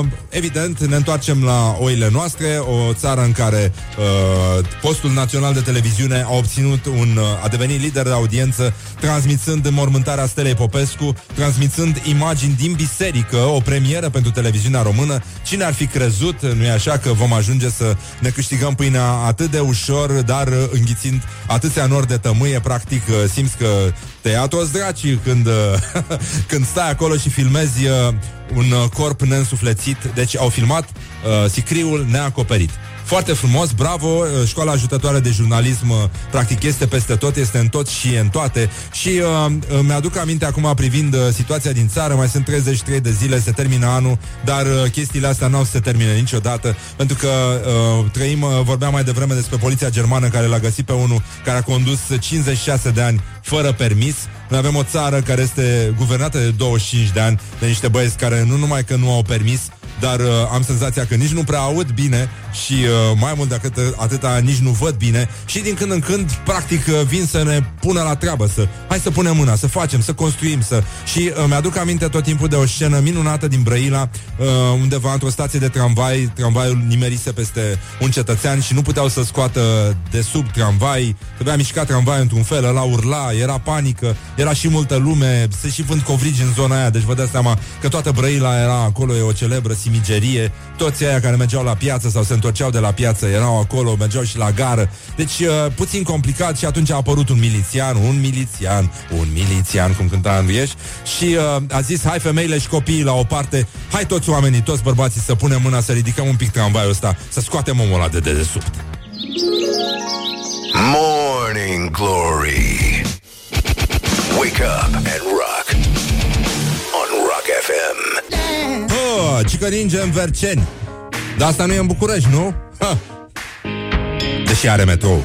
uh, evident, ne întoarcem la oile noastre, o țară în care uh, postul național de televiziune a obținut un, uh, a devenit lider de audiență, transmițând mormântarea Stelei Popescu, transmițând imagini din biserică, o premieră pentru televiziunea română. Cine ar fi crezut, nu e așa, că vom ajunge să ne câștigăm pâinea atât de ușor, dar uh, înghițind atâția nori de tămâie, practic uh, simți că te ia toți dracii când, uh, când stai acolo și filmezi un corp neînsuflețit. Deci au filmat uh, sicriul neacoperit. Foarte frumos, bravo, uh, școala ajutătoare de jurnalism uh, practic este peste tot, este în tot și în toate. Și uh, mi-aduc aminte acum privind uh, situația din țară, mai sunt 33 de zile, se termină anul, dar uh, chestiile astea nu au să se termine niciodată, pentru că uh, trăim, uh, vorbeam mai devreme despre poliția germană care l-a găsit pe unul care a condus 56 de ani fără permis, noi avem o țară care este guvernată de 25 de ani de niște băieți care nu numai că nu au permis, dar uh, am senzația că nici nu prea aud bine și uh, mai mult decât atâta nici nu văd bine. Și din când în când, practic, uh, vin să ne pună la treabă, să hai să punem mâna, să facem, să construim, să... Și uh, mi-aduc aminte tot timpul de o scenă minunată din Brăila, uh, undeva într-o stație de tramvai, tramvaiul nimerise peste un cetățean și nu puteau să scoată de sub tramvai, trebuia mișcat tramvai într-un fel, la urla, era panică, era și multă lume, se și vând covrigi în zona aia, deci vă dați seama că toată Brăila era acolo, e o celebră simigerie, toți aia care mergeau la piață sau se întorceau de la piață erau acolo, mergeau și la gară. Deci uh, puțin complicat și atunci a apărut un milițian, un milițian, un milițian, cum cânta Andrieș, și uh, a zis, hai femeile și copiii la o parte, hai toți oamenii, toți bărbații să punem mâna, să ridicăm un pic tramvaiul ăsta, să scoatem omul ăla de dedesubt. Morning Glory. Wake up and rock. On Rock FM. Oh, cică ninge în Verceni. Dar asta nu e în București, nu? Ha. Deși are metrou.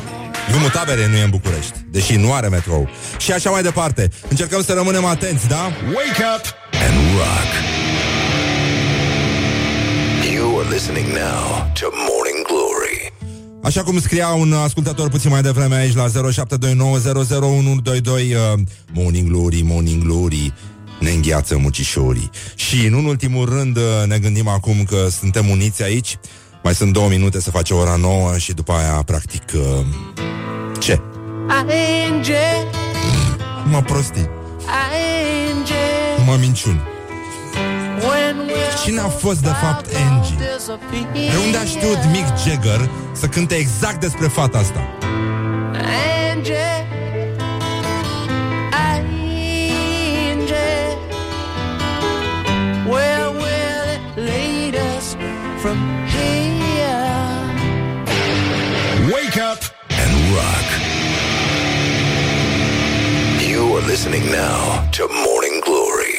Drumul tabere nu e în București, deși nu are metrou. Și așa mai departe. Încercăm să rămânem atenți, da? Wake up and rock. You are listening now to Morning Glory. Așa cum scria un ascultător puțin mai devreme aici la 0729001122 uh, Morning Glory, Morning Glory ne îngheață mucișorii. Și în ultimul rând uh, ne gândim acum că suntem uniți aici. Mai sunt două minute să face ora nouă și după aia, practic, uh, ce? Mă prostii, mă minciuni. Cine a fost de fapt Angie? De unde a știut Mick Jagger să cânte exact despre fata asta? Where from here? Wake up and rock. You are listening now to Morning Glory.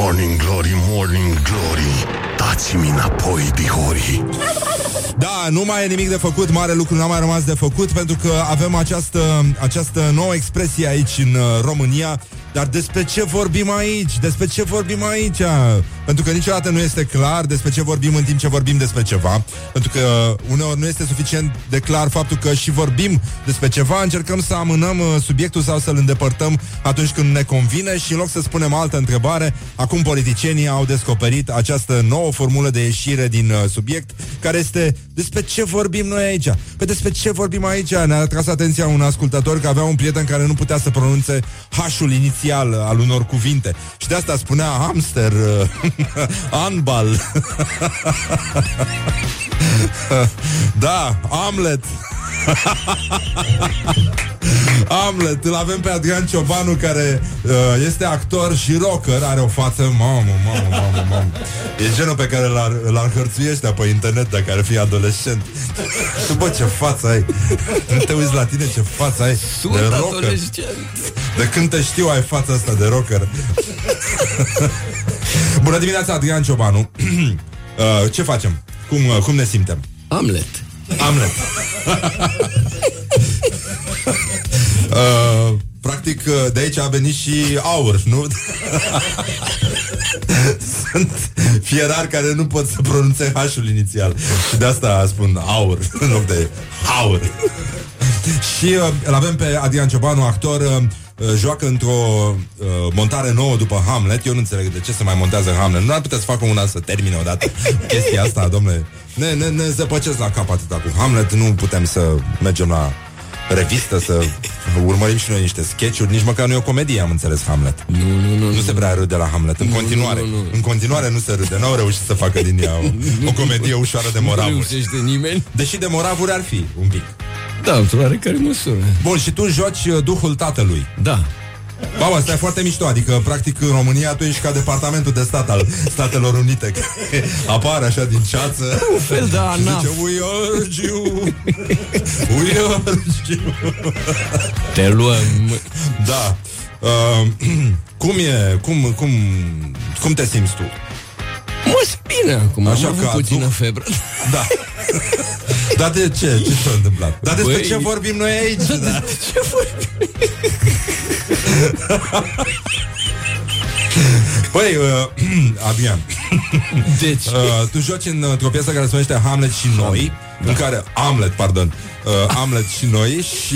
Morning Glory, Morning Glory Dați-mi înapoi, dihorii Da, nu mai e nimic de făcut, mare lucru n-a mai rămas de făcut Pentru că avem această, această nouă expresie aici în uh, România Dar despre ce vorbim aici? Despre ce vorbim aici? Pentru că niciodată nu este clar despre ce vorbim în timp ce vorbim despre ceva. Pentru că uneori nu este suficient de clar faptul că și vorbim despre ceva. Încercăm să amânăm uh, subiectul sau să-l îndepărtăm atunci când ne convine Și în loc să spunem altă întrebare Acum politicienii au descoperit această nouă formulă de ieșire din uh, subiect Care este despre ce vorbim noi aici. Păi despre ce vorbim aici? Ne-a atras atenția un ascultător că avea un prieten care nu putea să pronunțe H-ul inițial al unor cuvinte. Și de asta spunea hamster, uh, anbal Da, Amlet Amlet, îl avem pe Adrian Ciobanu care uh, este actor și rocker, are o față, mamă, mamă, mamă, mamă. E genul pe care l-ar, l-ar hărțuiește pe internet dacă ar fi adolescent. Tu, bă, ce față ai! Nu te uiți la tine ce față ai Sunt de rocker. adolescent. De când te știu ai fața asta de rocker. Bună dimineața, Adrian Ciobanu. uh, ce facem? Cum, uh, cum ne simtem? Amlet. Amlet. uh, practic, uh, de aici a venit și aur, nu? Sunt fierari care nu pot să pronunțe H-ul inițial. Și de asta spun aur, în loc de aur. și uh, îl avem pe Adrian Ciobanu, actor, uh, uh, joacă într-o uh, montare nouă după Hamlet. Eu nu înțeleg de ce se mai montează Hamlet. Nu ar putea să facă una să termine odată chestia asta, domnule. Ne, ne, ne zăpăcesc la cap atâta cu Hamlet. Nu putem să mergem la revistă să urmărim și noi niște sketch-uri. Nici măcar nu e o comedie, am înțeles Hamlet. Nu, nu, nu. Nu se prea râde la Hamlet. În Nu, continuare. nu, nu, nu. În continuare nu se râde. N-au reușit să facă din ea o, o comedie ușoară de Nu moravuri. reușește nimeni. Deși de moravuri ar fi, un pic. Da, într-o oarecare măsură. Bun, și tu joci uh, Duhul Tatălui. Da. Bă, asta e foarte mișto, adică practic în România tu ești ca departamentul de stat al Statelor Unite care apare așa din ceață Un fel de și anaf. zice We urge you We urge you Te luăm. Da uh, Cum e, cum, cum, cum te simți tu? Mă simt bine acum. Așa Am avut că puțină aduc- febră. Da Dar de ce? Ce s-a întâmplat? Dar despre Băi- ce vorbim noi aici? Da. Ce vorbim? Păi, uh, Adrian Deci, Uh, tu joci în, într-o piesă care se numește Hamlet și Noi, da. în care Hamlet, pardon, uh, Hamlet și Noi și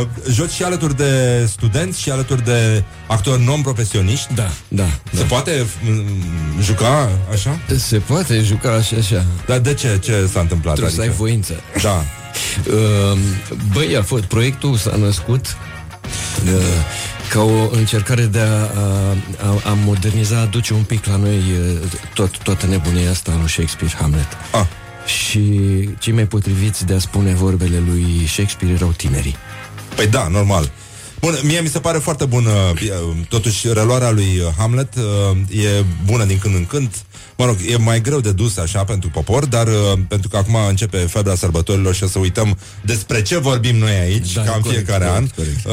uh, joci și alături de studenți și alături de actori non-profesioniști. da, da, Se da. poate mm, juca așa? Se poate juca așa, așa. Dar de ce? Ce s-a întâmplat? Trebuie să ai voință. Da. Uh, Băi, a fost, proiectul s-a născut uh, ca o încercare de a, a, a, a moderniza, a aduce un pic la noi uh, tot, toată nebunia asta lui Shakespeare, Hamlet. Ah. Și cei mai potriviți de a spune vorbele lui Shakespeare erau tinerii. Păi da, normal. Bun, mie mi se pare foarte bună, e, totuși, reluarea lui Hamlet uh, e bună din când în când. Mă rog, e mai greu de dus așa pentru popor, dar uh, pentru că acum începe febra sărbătorilor și o să uităm despre ce vorbim noi aici, Da, ca în corect, fiecare corect, an. corect.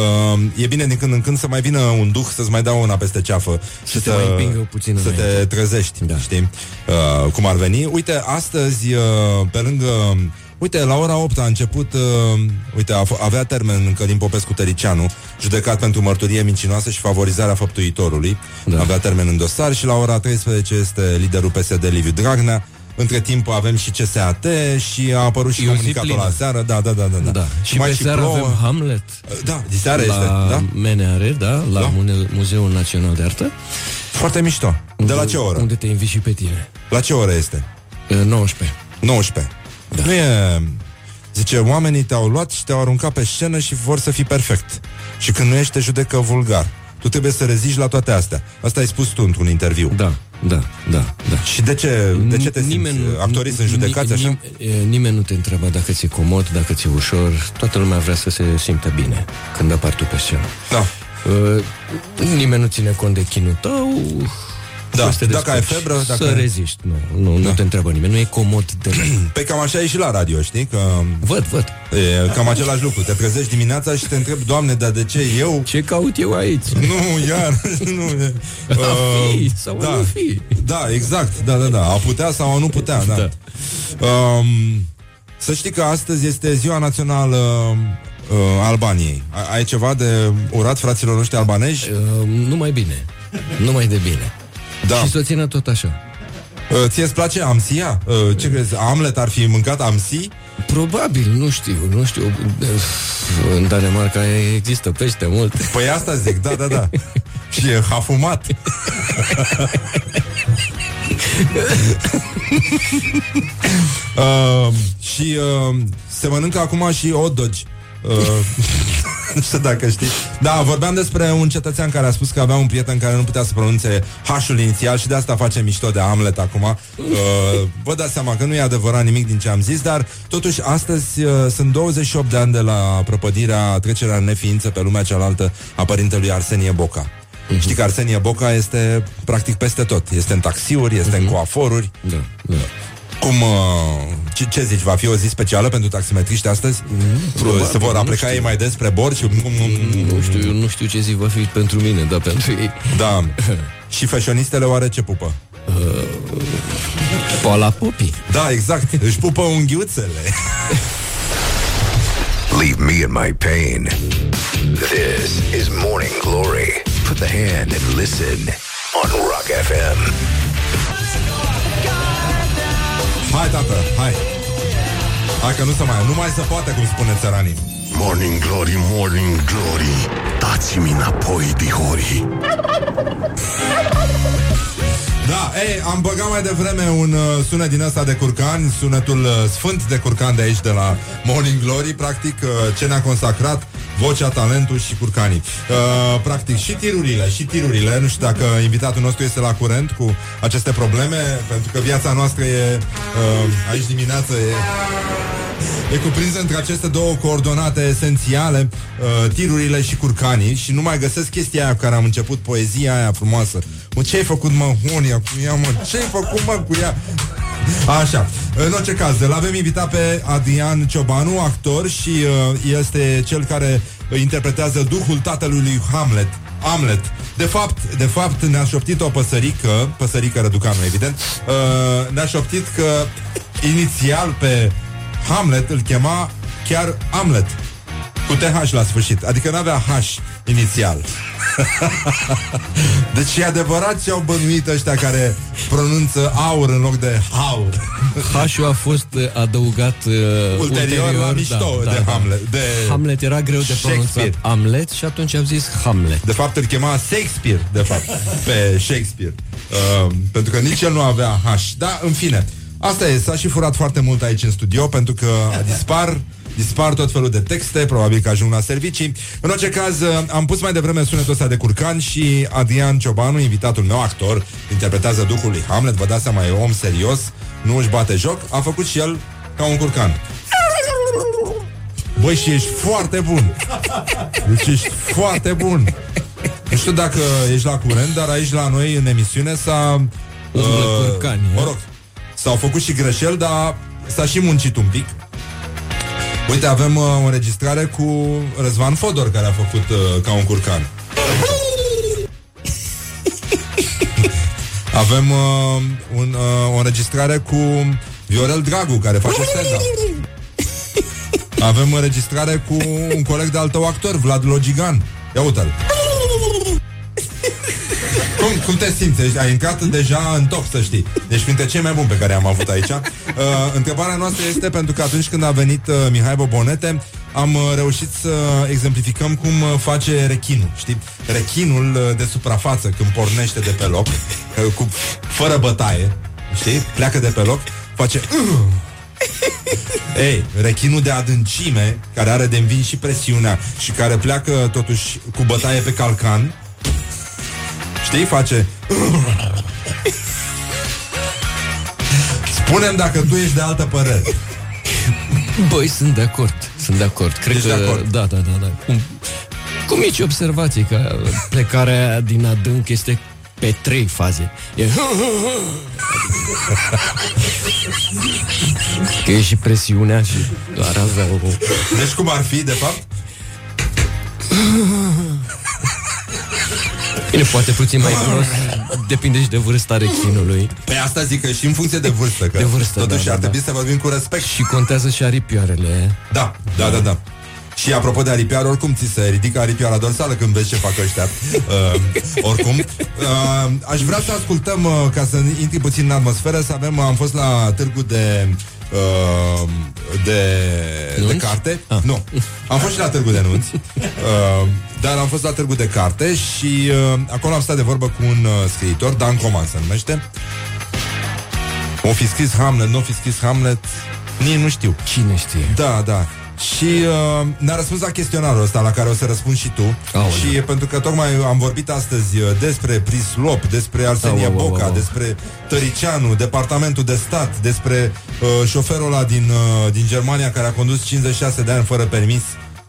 Uh, e bine din când în când să mai vină un duh să-ți mai dea una peste ceafă și te mai împingă puțin să te înainte. trezești, Da. știi? Uh, cum ar veni. Uite, astăzi, uh, pe lângă... Uite, la ora 8 a început, uh, uite, a f- avea termen Călin Popescu Tăricianu, judecat pentru mărturie mincinoasă și favorizarea făptuitorului. Da. Da. Avea termen în dosar și la ora 13 este liderul PSD Liviu Dragnea. Între timp avem și CSAT și a apărut și E o zi comunicatul plină. la seară. Da, da, da, da. da. Da. Și pe seară plouă. avem Hamlet Da, diseară la este, da? MNR, da, la Da. Mune- Muzeul Național de Artă. Foarte mișto. De la ce oră? Unde te invit și pe tine. La ce oră este? Uh, 19. 19. Da. Nu e... Zice, oamenii te-au luat și te-au aruncat pe scenă și vor să fii perfect. Și când nu ești, te judecă vulgar. Tu trebuie să reziști la toate astea. Asta ai spus tu într-un interviu. Da, da, da, da. Și de ce, de ce te simți? Actorii sunt judecați așa? Nim, e, nimeni nu te întreabă dacă ți-e comod, dacă ți-e ușor. Toată lumea vrea să se simtă bine când apar tu pe scenă. Da. Uh, nimeni nu ține cont de chinul tău. Da, să te dacă ai descurci, febră, dacă- Să reziști, nu, nu, Da. nu te întreabă nimeni, nu e comod de Pe cam așa e și la radio, știi? Că Văd, văd. e cam același lucru. Te trezești dimineața și te întrebi, Doamne, dar de ce eu? Ce caut eu aici? Nu, iar, nu. A fi sau a nu fi. Da, exact, da, da, da. A putea sau a nu putea, da. Da. Um, să știi că astăzi este ziua națională uh, Albaniei. A- Ai ceva de urat fraților noștri albanezi? Uh, numai bine. Numai de bine. Da. Și să o țină tot așa. Uh, ție îți place amsia? Uh, ce crezi? Hamlet ar fi mâncat amsi? Probabil, nu știu, nu știu. În Danemarca există pește mult. Păi asta zic, da, da, da. Și e hafumat. uh, și uh, se mănâncă acum și hot dogi. Uh, nu știu dacă știi. Da, vorbeam despre un cetățean care a spus că avea un prieten care nu putea să pronunțe H-ul inițial și de asta face mișto de Hamlet acum. Uh, vă dați seama că nu e adevărat nimic din ce am zis, dar totuși astăzi uh, sunt 28 de ani de la prăpădirea, trecerea în neființă pe lumea cealaltă a părintelui Arsenie Boca. Mhm. Știi că Arsenie Boca este practic peste tot. Este în taxiuri, este în coaforuri. Da, da. Cum, uh, ce, ce zici, va fi o zi specială pentru taximetriști astăzi? probabil, Se vor nu apleca ei mai des spre bord și... Nu știu, eu nu știu ce zi va fi pentru mine, dar pentru ei. Da. Și fashionistele oare ce pupă? Poala popii. Da, exact. Își pupă unghiuțele. Leave me in my pain. This is Morning Glory. Put the hand and listen on Rock FM. Hai, tată, hai. Hai că nu se mai... Nu mai se poate, cum spune țăranii. Morning Glory, Morning Glory Dați-mi înapoi, dihori Da, ei, am băgat mai devreme un uh, sunet din ăsta de curcan, sunetul uh, sfânt de curcan de aici, de la Morning Glory, practic, uh, ce ne-a consacrat vocea, talentul și curcanii. Uh, practic, și tirurile, și tirurile, nu știu dacă invitatul nostru este la curent cu aceste probleme, pentru că viața noastră e, uh, aici dimineață e E cuprinsă între aceste două coordonate esențiale, uh, tirurile și curcanii și nu mai găsesc chestia aia cu care am început poezia aia frumoasă. Mă, ce ai făcut, mă, Honia, cu ea, mă? Ce ai făcut, mă, cu ea? Așa, în orice caz, îl avem invitat pe Adrian Ciobanu, actor și uh, este cel care interpretează duhul tatălui lui Hamlet. Hamlet. De fapt, de fapt ne-a șoptit o păsărică, păsărică răducană, evident, uh, ne-a șoptit că inițial pe Hamlet îl chema chiar Hamlet cu TH la sfârșit, adică n-avea H inițial. Deci e adevărat ce au bănuit ăștia care pronunță aur în loc de haur. H-ul a fost uh, adăugat uh, Ulterior, la mișto de Hamlet. De... Hamlet era greu de pronunțat Shakespeare. Hamlet și atunci au zis Hamlet. De fapt îl chema Shakespeare, de fapt, pe Shakespeare. Uh, pentru că nici el nu avea H. Da, în fine. Asta e, s-a și furat foarte mult aici în studio pentru că dispar dispar tot felul de texte, probabil că ajung la servicii. În orice caz, uh, am pus mai devreme sunetul ăsta de curcan și Adrian Ciobanu, invitatul meu actor, interpretează duhul lui Hamlet, vă dați seama, e om serios, nu își bate joc, a făcut și el ca un curcan. Băi, și ești foarte bun. Deci ești foarte bun. Nu știu dacă ești la curent, dar aici la noi în emisiune s-a... uh, Umblă curcani, mă eh? rog, s-au făcut și greșeli, dar s-a și muncit un pic. Uite, avem uh, o înregistrare cu Răzvan Fodor, care a făcut uh, ca un curcan. Avem uh, un, uh, o înregistrare cu Viorel Dragu, care face stand-up. Avem înregistrare cu un coleg de al tău actor, Vlad Logigan. Ia uite-l. Cum, cum te simți? Deci ai intrat deja în top, să știi. Deci printre cei mai buni pe care am avut aici. Uh, întrebarea noastră este pentru că atunci când a venit uh, Mihai Bobonete, am uh, reușit să exemplificăm cum uh, face rechinul, știi? Rechinul uh, de suprafață, când pornește de pe loc, uh, cu, fără bătaie, știi? Pleacă de pe loc, face... Uh, ei, rechinul de adâncime, care are de învins și presiunea și care pleacă totuși cu bătaie pe calcan, știi, face... Spunem dacă tu ești de altă părere. Băi, sunt de acord. Sunt de acord. Cred Ești că, de acord? Da, da, da, da. Cu, cu mici observații, că plecarea din adânc este pe trei faze. E... Că e și presiunea și ar avea o... Deci cum ar fi, de fapt? Bine, poate puțin mai gros, depinde și de vârsta rechinului. Păi asta zic că și în funcție de vârstă, că De vârstă, totuși da, ar da, trebui să vorbim cu respect. Și contează și aripioarele. Da, da, da, da. Și apropo de aripioară, oricum ți se ridică aripioara dorsală când vezi ce fac ăștia. Uh, oricum. Uh, aș vrea să ascultăm, uh, ca să intri puțin în atmosferă, să avem, am fost la târgu de... Uh, de, de Nunți? carte Ah. Nu, am fost și la târgu de nunți uh, Dar am fost la târgu de carte Și uh, acolo am stat de vorbă cu un uh, scriitor Dan Coman se numește O fi scris Hamlet, nu o fi scris Hamlet Nici nu știu Cine știe? da, da. Și uh, ne-a răspuns la chestionarul ăsta la care o să răspunzi și tu. Aoleu. Și pentru că tocmai am vorbit astăzi uh, despre Prislop, despre Arsenie Au, au, au, Boca, au. despre Tăricianu, Departamentul de Stat, despre uh, șoferul ăla din, uh, din Germania care a condus 56 de ani fără permis.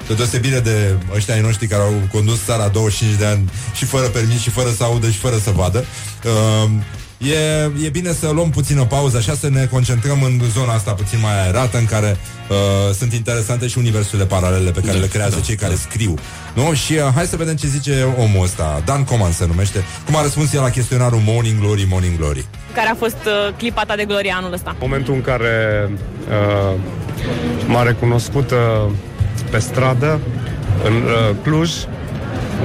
De deosebire de ăștia ai noștri care au condus țara 25 de ani și fără permis și fără să audă și fără să vadă. Uh, E, e bine să luăm puțină pauză, așa să ne concentrăm în zona asta puțin mai aerată, în care uh, sunt interesante și universurile paralele pe care Da, le creează da, cei da. care scriu. Nu? Și uh, hai să vedem ce zice omul ăsta. Dan Coman se numește. Cum a răspuns el la chestionarul Morning Glory, Morning Glory. Care a fost uh, clipa ta de glorie anul ăsta? momentul în care uh, m-a recunoscut uh, pe stradă în uh, Cluj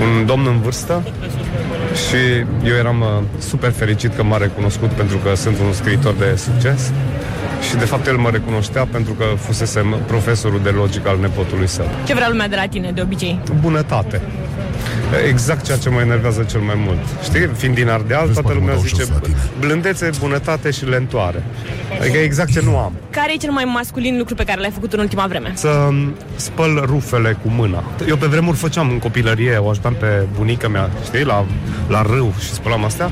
un domn în vârstă și eu eram uh, super fericit că m-a recunoscut pentru că sunt un scriitor de succes și de fapt el mă recunoștea pentru că fusesem profesorul de logică al nepotului său. Ce vrea lumea de la tine, de obicei? Bunătate. Exact ceea ce mă enervează cel mai mult. Știi, fiind din Ardeal, Vezi, toată mă, mă lumea dau zice jos la tine. blândețe, bunătate și lentoare. Adică exact ce nu am. Care e cel mai masculin lucru pe care l-ai făcut în ultima vreme? să spăl rufele cu mâna. Eu pe vremuri făceam în copilărie, o ajutam pe bunica mea, știi, la, la râu și spălam astea.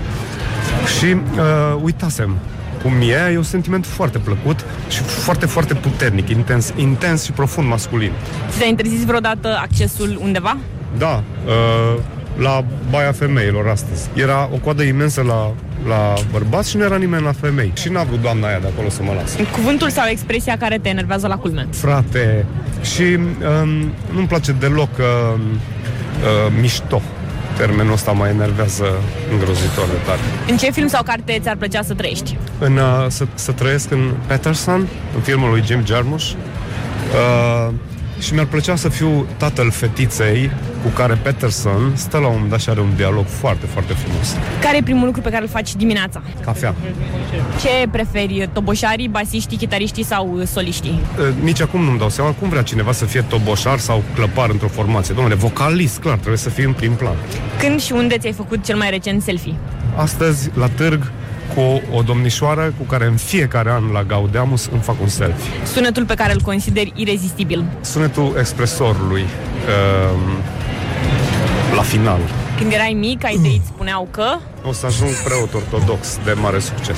Și uh, uitasem cum e, e un sentiment foarte plăcut și foarte, foarte puternic, intens, intens și profund masculin. Ți s-a interzis vreodată accesul undeva? Da, uh, la Baia Femeilor astăzi. Era o coadă imensă la, la bărbați și nu era nimeni la femei. Și n-a vrut doamna aia de acolo să mă lasă. Cuvântul sau expresia care te enervează la culme? frate și um, nu-mi place deloc uh, uh, mișto. Termenul ăsta mă enervează îngrozitor de tare. În ce film sau carte ți-ar plăcea să trăiești? În, uh, să, să trăiesc în Patterson, în filmul lui Jim Jarmusch, uh, și mi-ar plăcea să fiu tatăl fetiței cu care Peterson stă la un moment dat și are un dialog foarte, foarte frumos. Care e primul lucru pe care îl faci dimineața? Cafea. Ce preferi, toboșarii, basiștii, chitariștii sau uh, soliștii? Uh, Nici acum nu-mi dau seama cum vrea cineva să fie toboșar sau clăpar într-o formație. Domnule, vocalist, clar, trebuie să fie în prim plan. Când și unde ți-ai făcut cel mai recent selfie? Astăzi, la târg, cu o domnișoară cu care în fiecare an la Gaudeamus îmi fac un selfie. Sunetul pe care îl consideri irezistibil? Sunetul expresorului um, la final. Când erai mic, ai tăi îți spuneau că O să ajung preot ortodox de mare succes.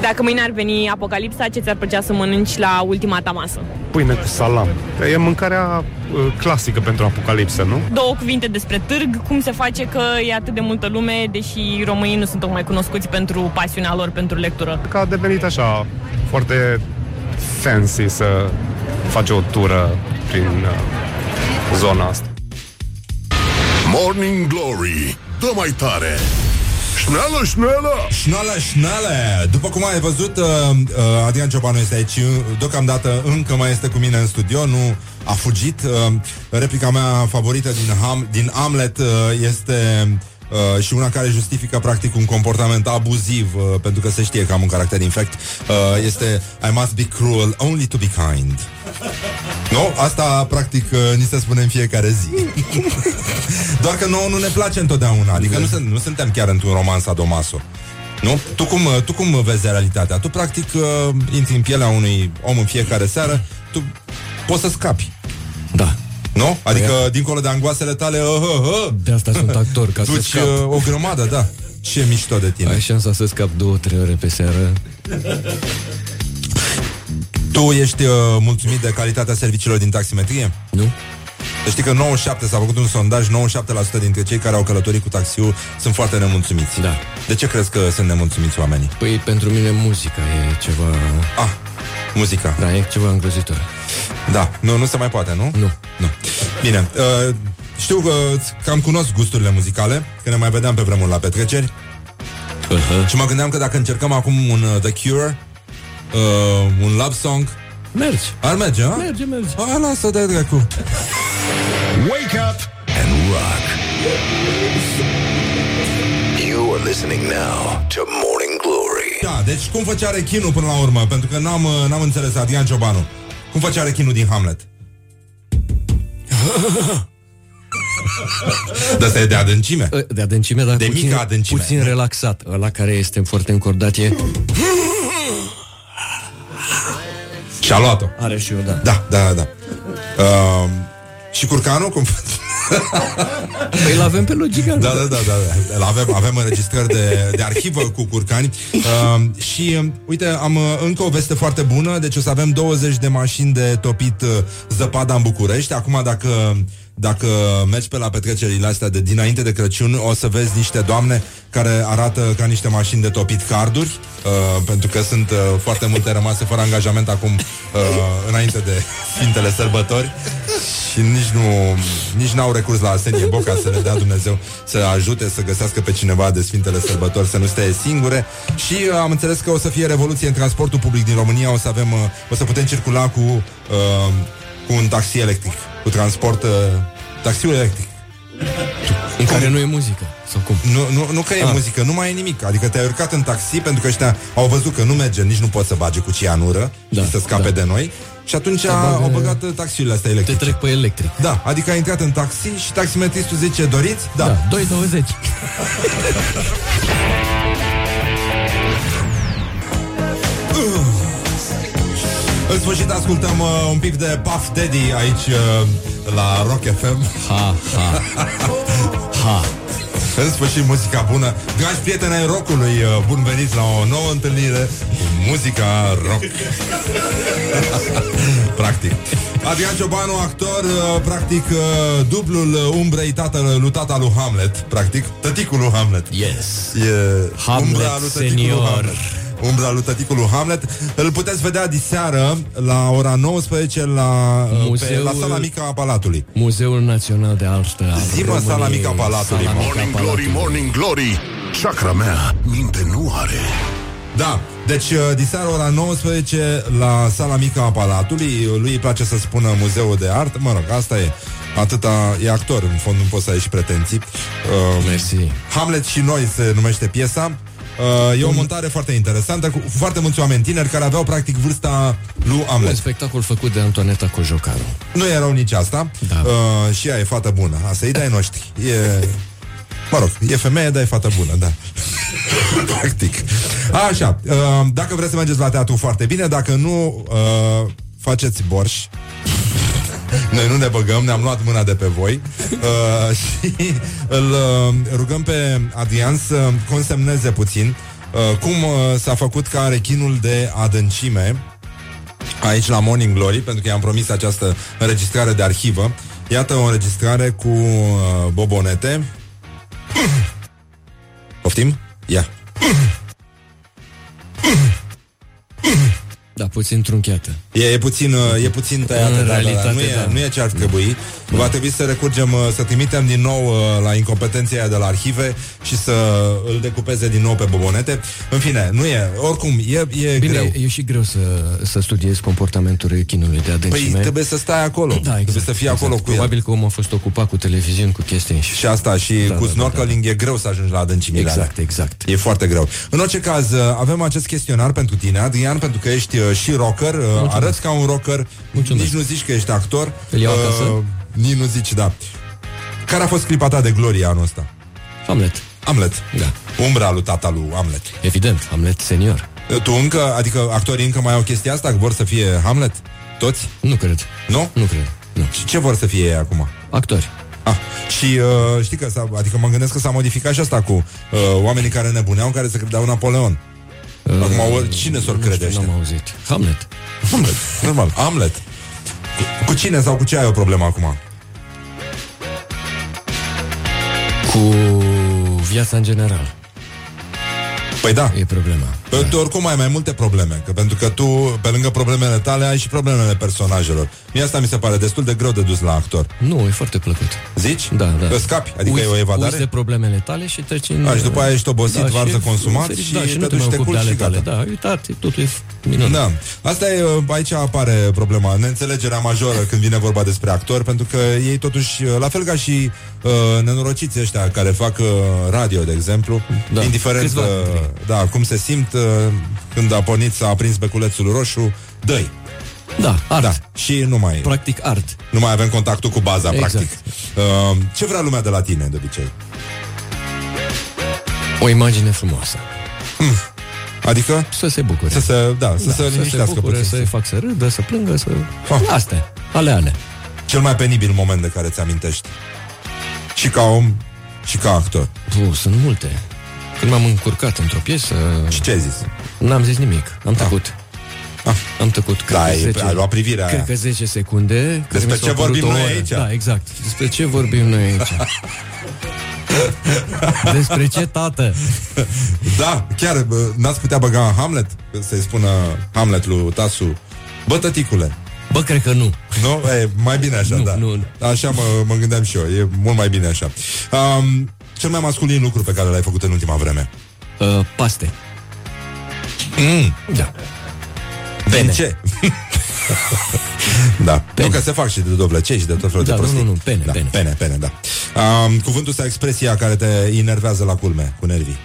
dacă mâine ar veni apocalipsa, ce ți-ar plăcea să mănânci la ultima ta masă? Pâine cu salam. E mâncarea uh, clasică pentru apocalipsă, nu? Două cuvinte despre târg, cum se face că e atât de multă lume, deși românii nu sunt tocmai cunoscuți pentru pasiunea lor pentru lectură. Că a devenit așa foarte fancy să faci o tură prin uh, zona asta. Morning Glory. Dă mai tare. Șneală, șneală! Șnale, șnale! După cum ai văzut, uh, uh, Adrian Ciobanu este aici, uh, deocamdată încă mai este cu mine în studio, nu a fugit. Uh, replica mea favorită din, Ham, din Hamlet uh, este uh, și una care justifică practic un comportament abuziv, uh, pentru că se știe că am un caracter infect, uh, este I must be cruel only to be kind. Nu? Asta, practic, uh, ni se spune în fiecare zi. Doar că nouă nu ne place întotdeauna. Adică nu, sunt, nu suntem chiar într-un roman sadomaso. Nu? Tu cum, uh, tu cum vezi realitatea? Tu, practic, uh, intri în pielea unui om în fiecare seară, tu poți să scapi. Da. Nu? Adică, dincolo de angoasele tale, uh, uh, uh, De asta sunt actor, ca să duci scap. uh, o grămadă, da. Ce mișto de tine. Ai șansa să scap două, trei ore pe seară. Tu ești uh, mulțumit de calitatea serviciilor din taximetrie? Nu? Să știi că 97 s-a făcut un sondaj, 97% dintre cei care au călătorit cu taxiul sunt foarte nemulțumiți. Da. De ce crezi că sunt nemulțumiți oamenii? Păi pentru mine muzica e ceva... Ah, muzica. Da, e ceva îngrozitor. Da, nu, nu se mai poate, nu? Nu. Nu. Bine, uh, știu că îți cam cunosc gusturile muzicale, că ne mai vedeam pe vremuri la petreceri Uh-huh. și mă gândeam că dacă încercăm acum un uh, The Cure, uh, un love song, Mergi. ar merge, a? Merge, merge. Ah, lasă de dracu. Wake up and rock. You are listening now to Morning Glory. Da, deci cum făcea rechinul până la urmă? Pentru că n-am, uh, n-am înțeles, Adrian Ciobanu. Cum făcea rechinul din Hamlet? De asta e de adâncime. De adâncime, dar De puțin, mică adâncime. puțin relaxat. Ăla care este foarte încordat e... Și a luat-o. Are și eu, da. Da, da, da. Uh, și curcanul? Cum... Păi îl avem pe logica. Da, da, da, da, da. Îl Avem, avem înregistrări de, de arhivă cu curcani uh, Și uh, uite, am uh, încă o veste foarte bună Deci o să avem 20 de mașini de topit uh, zăpada în București Acum dacă dacă mergi pe la petrecerile astea de dinainte de Crăciun, o să vezi niște doamne care arată ca niște mașini de topit carduri, uh, pentru că sunt uh, foarte multe rămase fără angajament acum, uh, înainte de Sfintele Sărbători. Și nici nu nici n-au recurs la Asenie Boca să le dea Dumnezeu să ajute să găsească pe cineva de Sfintele Sărbători să nu stea singure. Și uh, am înțeles că o să fie revoluție în transportul public din România, o să avem uh, o să putem circula cu uh, cu un taxi electric, cu transport uh, taxiul electric. În care nu e muzică. Sau cum? Nu, nu, nu că e Ah. muzică, nu mai e nimic. Adică te-ai urcat în taxi pentru că ăștia au văzut că nu merge, nici nu pot să bage cu cianură Da, și să scape da. de noi. Și atunci bagă- au băgat uh, taxiurile astea Te electrice. trec pe electric. Da, adică ai intrat în taxi și taximetristul zice, doriți? Da. Da, 2,20. În sfârșit ascultăm uh, un pic de Puff Daddy aici uh, la Rock FM. Ha, ha. Ha. În sfârșit, muzica bună. Dragi prieteni ai rockului, uh, bun veniți la o nouă întâlnire cu muzica rock. practic. Adrian Ciobanu, actor, uh, practic uh, dublul uh, umbrei tatăl lui tata lui Hamlet, practic, tăticul lui Hamlet. Yes. E Hamlet umbra lui tăticul lui senior. Hamlet. Umbra lui tăticul lui Hamlet. Îl puteți vedea diseară la ora 19 la, uh, pe, Muzeul- la sala mică a Palatului. Muzeul Național de Artă al Zi-mă, sala României. mică a Palatului, Sala mă. mică a Morning Glory, Palatului. Morning Glory Chakra mea, minte nu are Da, Deci, uh, diseară ora 19 la sala mică a Palatului, lui îi place să spună Muzeul de Artă, mă rog, asta e. Atâta e actor, în fond nu poți să ai și pretenții. Uh, Mersi. Hamlet și noi se numește piesa. Uh, e o montare foarte interesantă cu foarte mulți oameni tineri care aveau practic vârsta lui Un Hamlet. spectacol făcut de Antoaneta Cojocaru. Nu erau nici asta. Da. Uh, și ea e fată bună. Asta e de-ai noștri. E... Mă rog, e femeie, dar e fată bună, da. Practic. Așa, uh, dacă vreți să mergeți la teatru foarte bine, dacă nu, uh, faceți borș. Noi nu ne băgăm, ne-am luat mâna de pe voi uh, și îl uh, rugăm pe Adrian să consemneze puțin uh, cum uh, s-a făcut ca rechinul de adâncime aici la Morning Glory, pentru că i-am promis această înregistrare de arhivă. Iată o înregistrare cu uh, bobonete. Poftim? Ia. Da, puțin trunchiată. E, e puțin, uh, e puțin tăiată, În da, da, da. realitate, Nu, e, da. nu e ce ar trebui. Va trebui să recurgem, uh, să trimitem din nou uh, la incompetenția aia de la arhive și să îl decupeze din nou pe bobonete. În fine, nu e. Oricum, e, e Bine, greu. e și greu să, să studiezi comportamentul rechinului de Păi adâncime. trebuie să stai acolo. da, exact, trebuie să fii acolo exact. cu el. Probabil că omul a fost ocupat cu televiziuni, cu chestii și... Și asta, și Da, cu da, da, snorkeling e greu să ajungi la adâncimile alea. Exact, exact. E foarte greu. În orice caz, uh, avem acest chestionar pentru tine, Adrian, pentru că ești uh, și rocker, uh, arăți ca un rocker, Mulțumesc. nici nu zici că ești actor. uh, Îl iau acasă? Nici nu zici, da. Care a fost clipa ta de glorie anul ăsta? Hamlet. Hamlet. Da. Umbra lui tata lui Hamlet. Evident, Hamlet senior. Uh, Tu încă, adică actorii încă mai au chestia asta, că vor să fie Hamlet? Toți? Nu cred. Nu? Nu cred. Nu. Și ce vor să fie ei acum? Actori. Ah, și uh, știi că s-a, adică mă gândesc că s-a modificat și asta cu uh, oamenii care nebuneau, care se credeau Napoleon. Acum, ori cine s-or Nu crede știu, ăștia? N-am auzit. Hamlet. Hamlet, normal, Hamlet. Cu, cu cine sau cu ce ai o problemă acum? Cu viața în general. Păi da, E problema. Păi tu oricum ai mai multe probleme că Pentru că tu, pe lângă problemele tale Ai și problemele personajelor Mie asta mi se pare destul de greu de dus la actor Nu, e foarte plăcut. Zici? Da, da. Că scapi, adică Uiți- e o Uiți de evadare problemele tale și treci în... A, și după aia ești obosit, și varză consumat fericit, și da, și te nu te duci, mai te ocupi de culci ale și tale. gata. Da, uitați, totul e minunat. Da. Asta e, aici apare problema, neînțelegerea majoră când vine vorba despre actori, pentru că ei totuși, la fel ca și uh, nenorociții ăștia care fac uh, radio, de exemplu, Da. indiferent Câțiva uh, dintre ei. da, cum se simt uh, când a pornit, s-a aprins beculețul roșu, dă Da, art. Da, și nu mai, Practic art. nu mai avem contactul cu baza, Exact. practic. Uh, ce vrea lumea de la tine, de obicei? O imagine frumoasă. Adică? Să se bucure. Să se, da, să da, se să se liniștească bucure, puțin. să-i fac să râdă, să plângă, să... Ah. Astea, ale ale. Cel mai penibil moment de care ți amintești. Și ca om, și ca actor. Puh, sunt multe. Când m-am încurcat într-o piesă, Și ce ai zis? n-am zis nimic. Am tăcut. Ah. Am tăcut. Cred Da, că ai- 10, ai luat privirea Cred aia. că 10 secunde. care Despre mi s-au ce părut vorbim o noi oră. aici? Da, exact. Despre ce vorbim noi aici? Despre ce, tată? Da, chiar bă, n-ați putea băga în Hamlet Să-i spună Hamlet lui Tasu Bă, tăticule Bă, cred că nu. Nu? E, mai bine așa, Nu, da nu, nu. Așa mă, mă gândeam și eu E mult mai bine așa um, Cel mai masculin lucru pe care l-ai făcut în ultima vreme Uh, paste. mm. Da. Din Pene. ce? da, Pene. nu că se fac și de dovlecei și de tot felul Da, de nu, prostii nu, nu, pene, da, pene. pene, pene, da um, Cuvântul sau expresia care te enervează la culme Cu nervii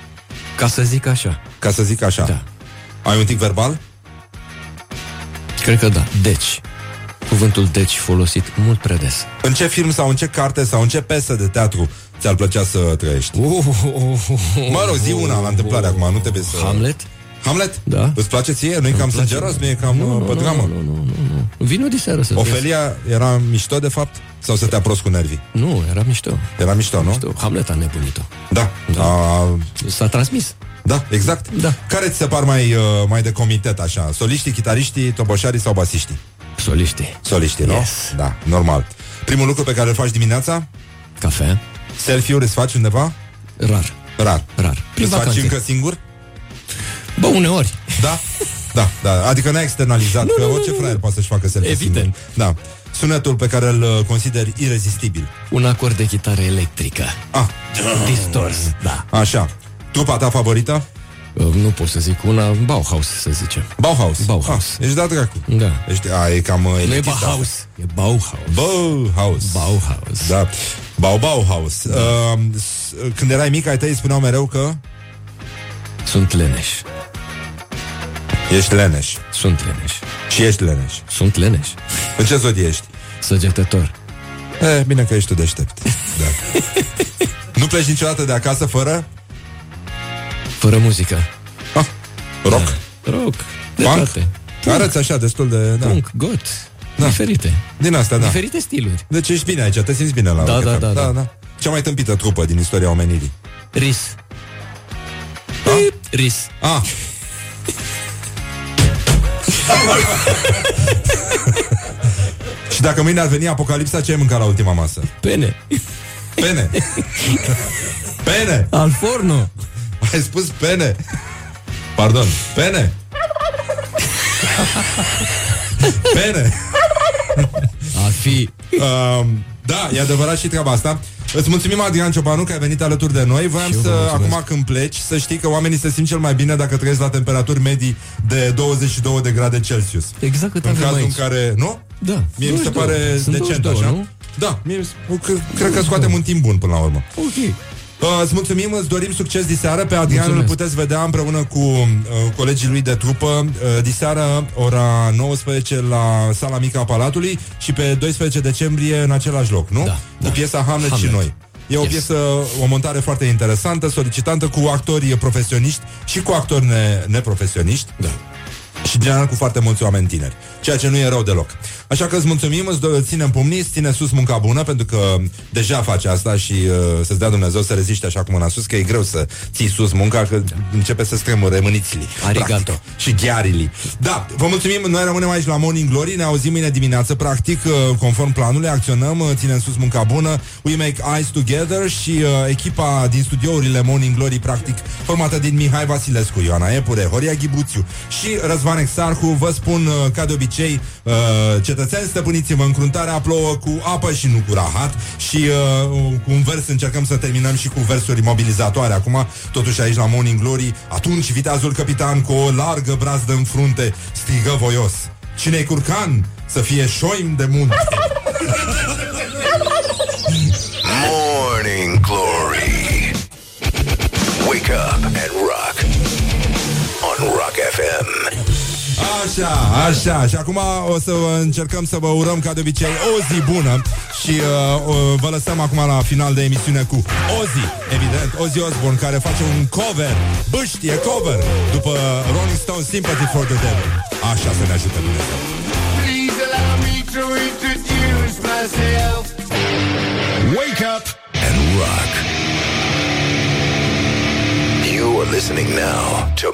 Ca să zic așa. Ca să zic așa Da. Ai un tic verbal? Cred că da. Deci. Cuvântul deci folosit mult prea des. În ce film sau în ce carte sau în ce piesă de teatru ți-ar plăcea să trăiești? Mă rog, zi una la întâmplare acum, nu trebuie să... Hamlet? Hamlet? Da. Îți place ție? Nu e cam place. sângeros? Nu e cam Nu, uh, nu, pădramă? nu, nu, nu, nu, nu. Vino de seară să vezi. Ofelia era mișto, de fapt? Sau să te prost cu nervii? Nu, era mișto. Era mișto, nu? mișto. Hamlet a nebunit-o. Da. Da. A, S-a transmis. Da, exact. Da. Care ți se par mai, uh, mai de comitet, așa? Soliștii, chitariștii, toboșarii sau basiștii? Soliștii. Soliștii, nu? Yes. Da, normal. Primul lucru pe care îl faci dimineața? Cafea. Selfie-uri îți faci undeva? Rar. Rar. Rar. Prin Îți faci vacanțe. încă singur? Bă, uneori. Da? Da, da. Adică n-ai externalizat, Nu, că nu, nu, orice nu. fraier poate să-și facă selfie Evident. singur. Da. Sunetul pe care îl uh, consideri irezistibil. Un acord de chitară electrică. Ah, Distors. Da. așa. Trupa ta favorită? Uh, Nu pot să zic una, Bauhaus să zicem. Bauhaus. Bauhaus. Ah, ești dat dracu. Da. Ești, a, e cam uh, Nu e elitist asta. Bauhaus, e Bauhaus. Bauhaus. Bauhaus. Da. Bau Bauhaus. Uh, s- când erai mic, ai tăi spuneau mereu că Sunt leneș. ești leneș. Sunt leneș. Și ești leneș. Sunt leneș. În ce zodie ești? Săgetător. E, bine că ești tu deștept. Da. nu pleci niciodată de acasă fără Fără muzică. ah, rock. Rock. De Punk? toate. Arăți așa destul de... Da. Punk, got. Da. Diferite. Din asta, da. Diferite stiluri. Deci ești bine aici, te simți bine la Da, Rock da, FM. da, da. da. Cea mai tâmpită trupă din istoria omenirii. Ris. Da? Ris. Ah. Și dacă mâine ar veni apocalipsa, ce ai mâncat la ultima masă? Pene. Pene. Pene. Al forno. Ai spus pene. Pardon. Pene. Pene. Ar fi. Um, da, e adevărat și treaba asta. Îți mulțumim, Adrian Ciobanu, că ai venit alături de noi. Voiam Și eu vă să, mulțumesc. acum când pleci, să știi că oamenii se simt cel mai bine dacă trăiesc la temperaturi medii de 22 de grade Celsius. Exact cât În avem cazul în aici. care... Nu? Da. Mie mi se 22. pare Sunt decent 22, așa. nu? Da, mie, mi se- cre- cred că scoatem un timp bun până la urmă. Ok. Uh, îți mulțumim, îți dorim succes diseară Pe Adrian îl Mulțumesc. puteți vedea împreună cu uh, colegii lui de trupă uh, Diseară, ora 19 La sala mică a Palatului Și pe 12 decembrie în același loc, nu? Da, cu da. piesa Hamlet, Hamlet. și noi E o Yes. piesă, o montare foarte interesantă, solicitantă Cu actori profesioniști și cu actori ne- neprofesioniști Da. Și în general cu foarte mulți oameni tineri, ceea ce nu e rău deloc. Așa că îți mulțumim, îți do- ținem pumnii, îți ține sus munca bună, pentru că deja face asta și uh, să-ți dea Dumnezeu să reziști așa cum mâna sus, că e greu să ții sus munca, că începe să stremure mânițile. Arigato. practic, Și ghearile. Da, vă mulțumim, noi rămânem aici la Morning Glory, ne auzim mâine dimineață, practic, uh, conform planului, acționăm, uh, ținem sus munca bună, we make eyes together și uh, echipa din studiourile Morning Glory, practic, formată din Mihai Vasilescu, Ioana Epure, Horia Ghibuțiu și Răzvan Exarhu, vă spun, uh, ca de obicei, uh, cetățeni, stăpâniți-vă încruntarea, plouă cu apă și nu cu rahat și uh, cu un vers încercăm să terminăm și cu versuri mobilizatoare. Acum, totuși aici la Morning Glory, atunci viteazul capitan cu o largă brazdă în frunte strigă voios. Cine-i curcan? Să fie șoim de munte. Morning Glory. Wake up and rock. On Rock FM. Așa, așa. Și acum o să încercăm să vă urăm ca de obicei o zi bună. Și uh, uh, vă lăsăm acum la final de emisiune cu Ozzy Evident, Ozzy Osbourne Care face un cover, băștie cover. După Rolling Stone Sympathy for the Devil. Așa să ne ajute Dumnezeu. Please allow me to introduce myself. Wake up And rock. You are listening now to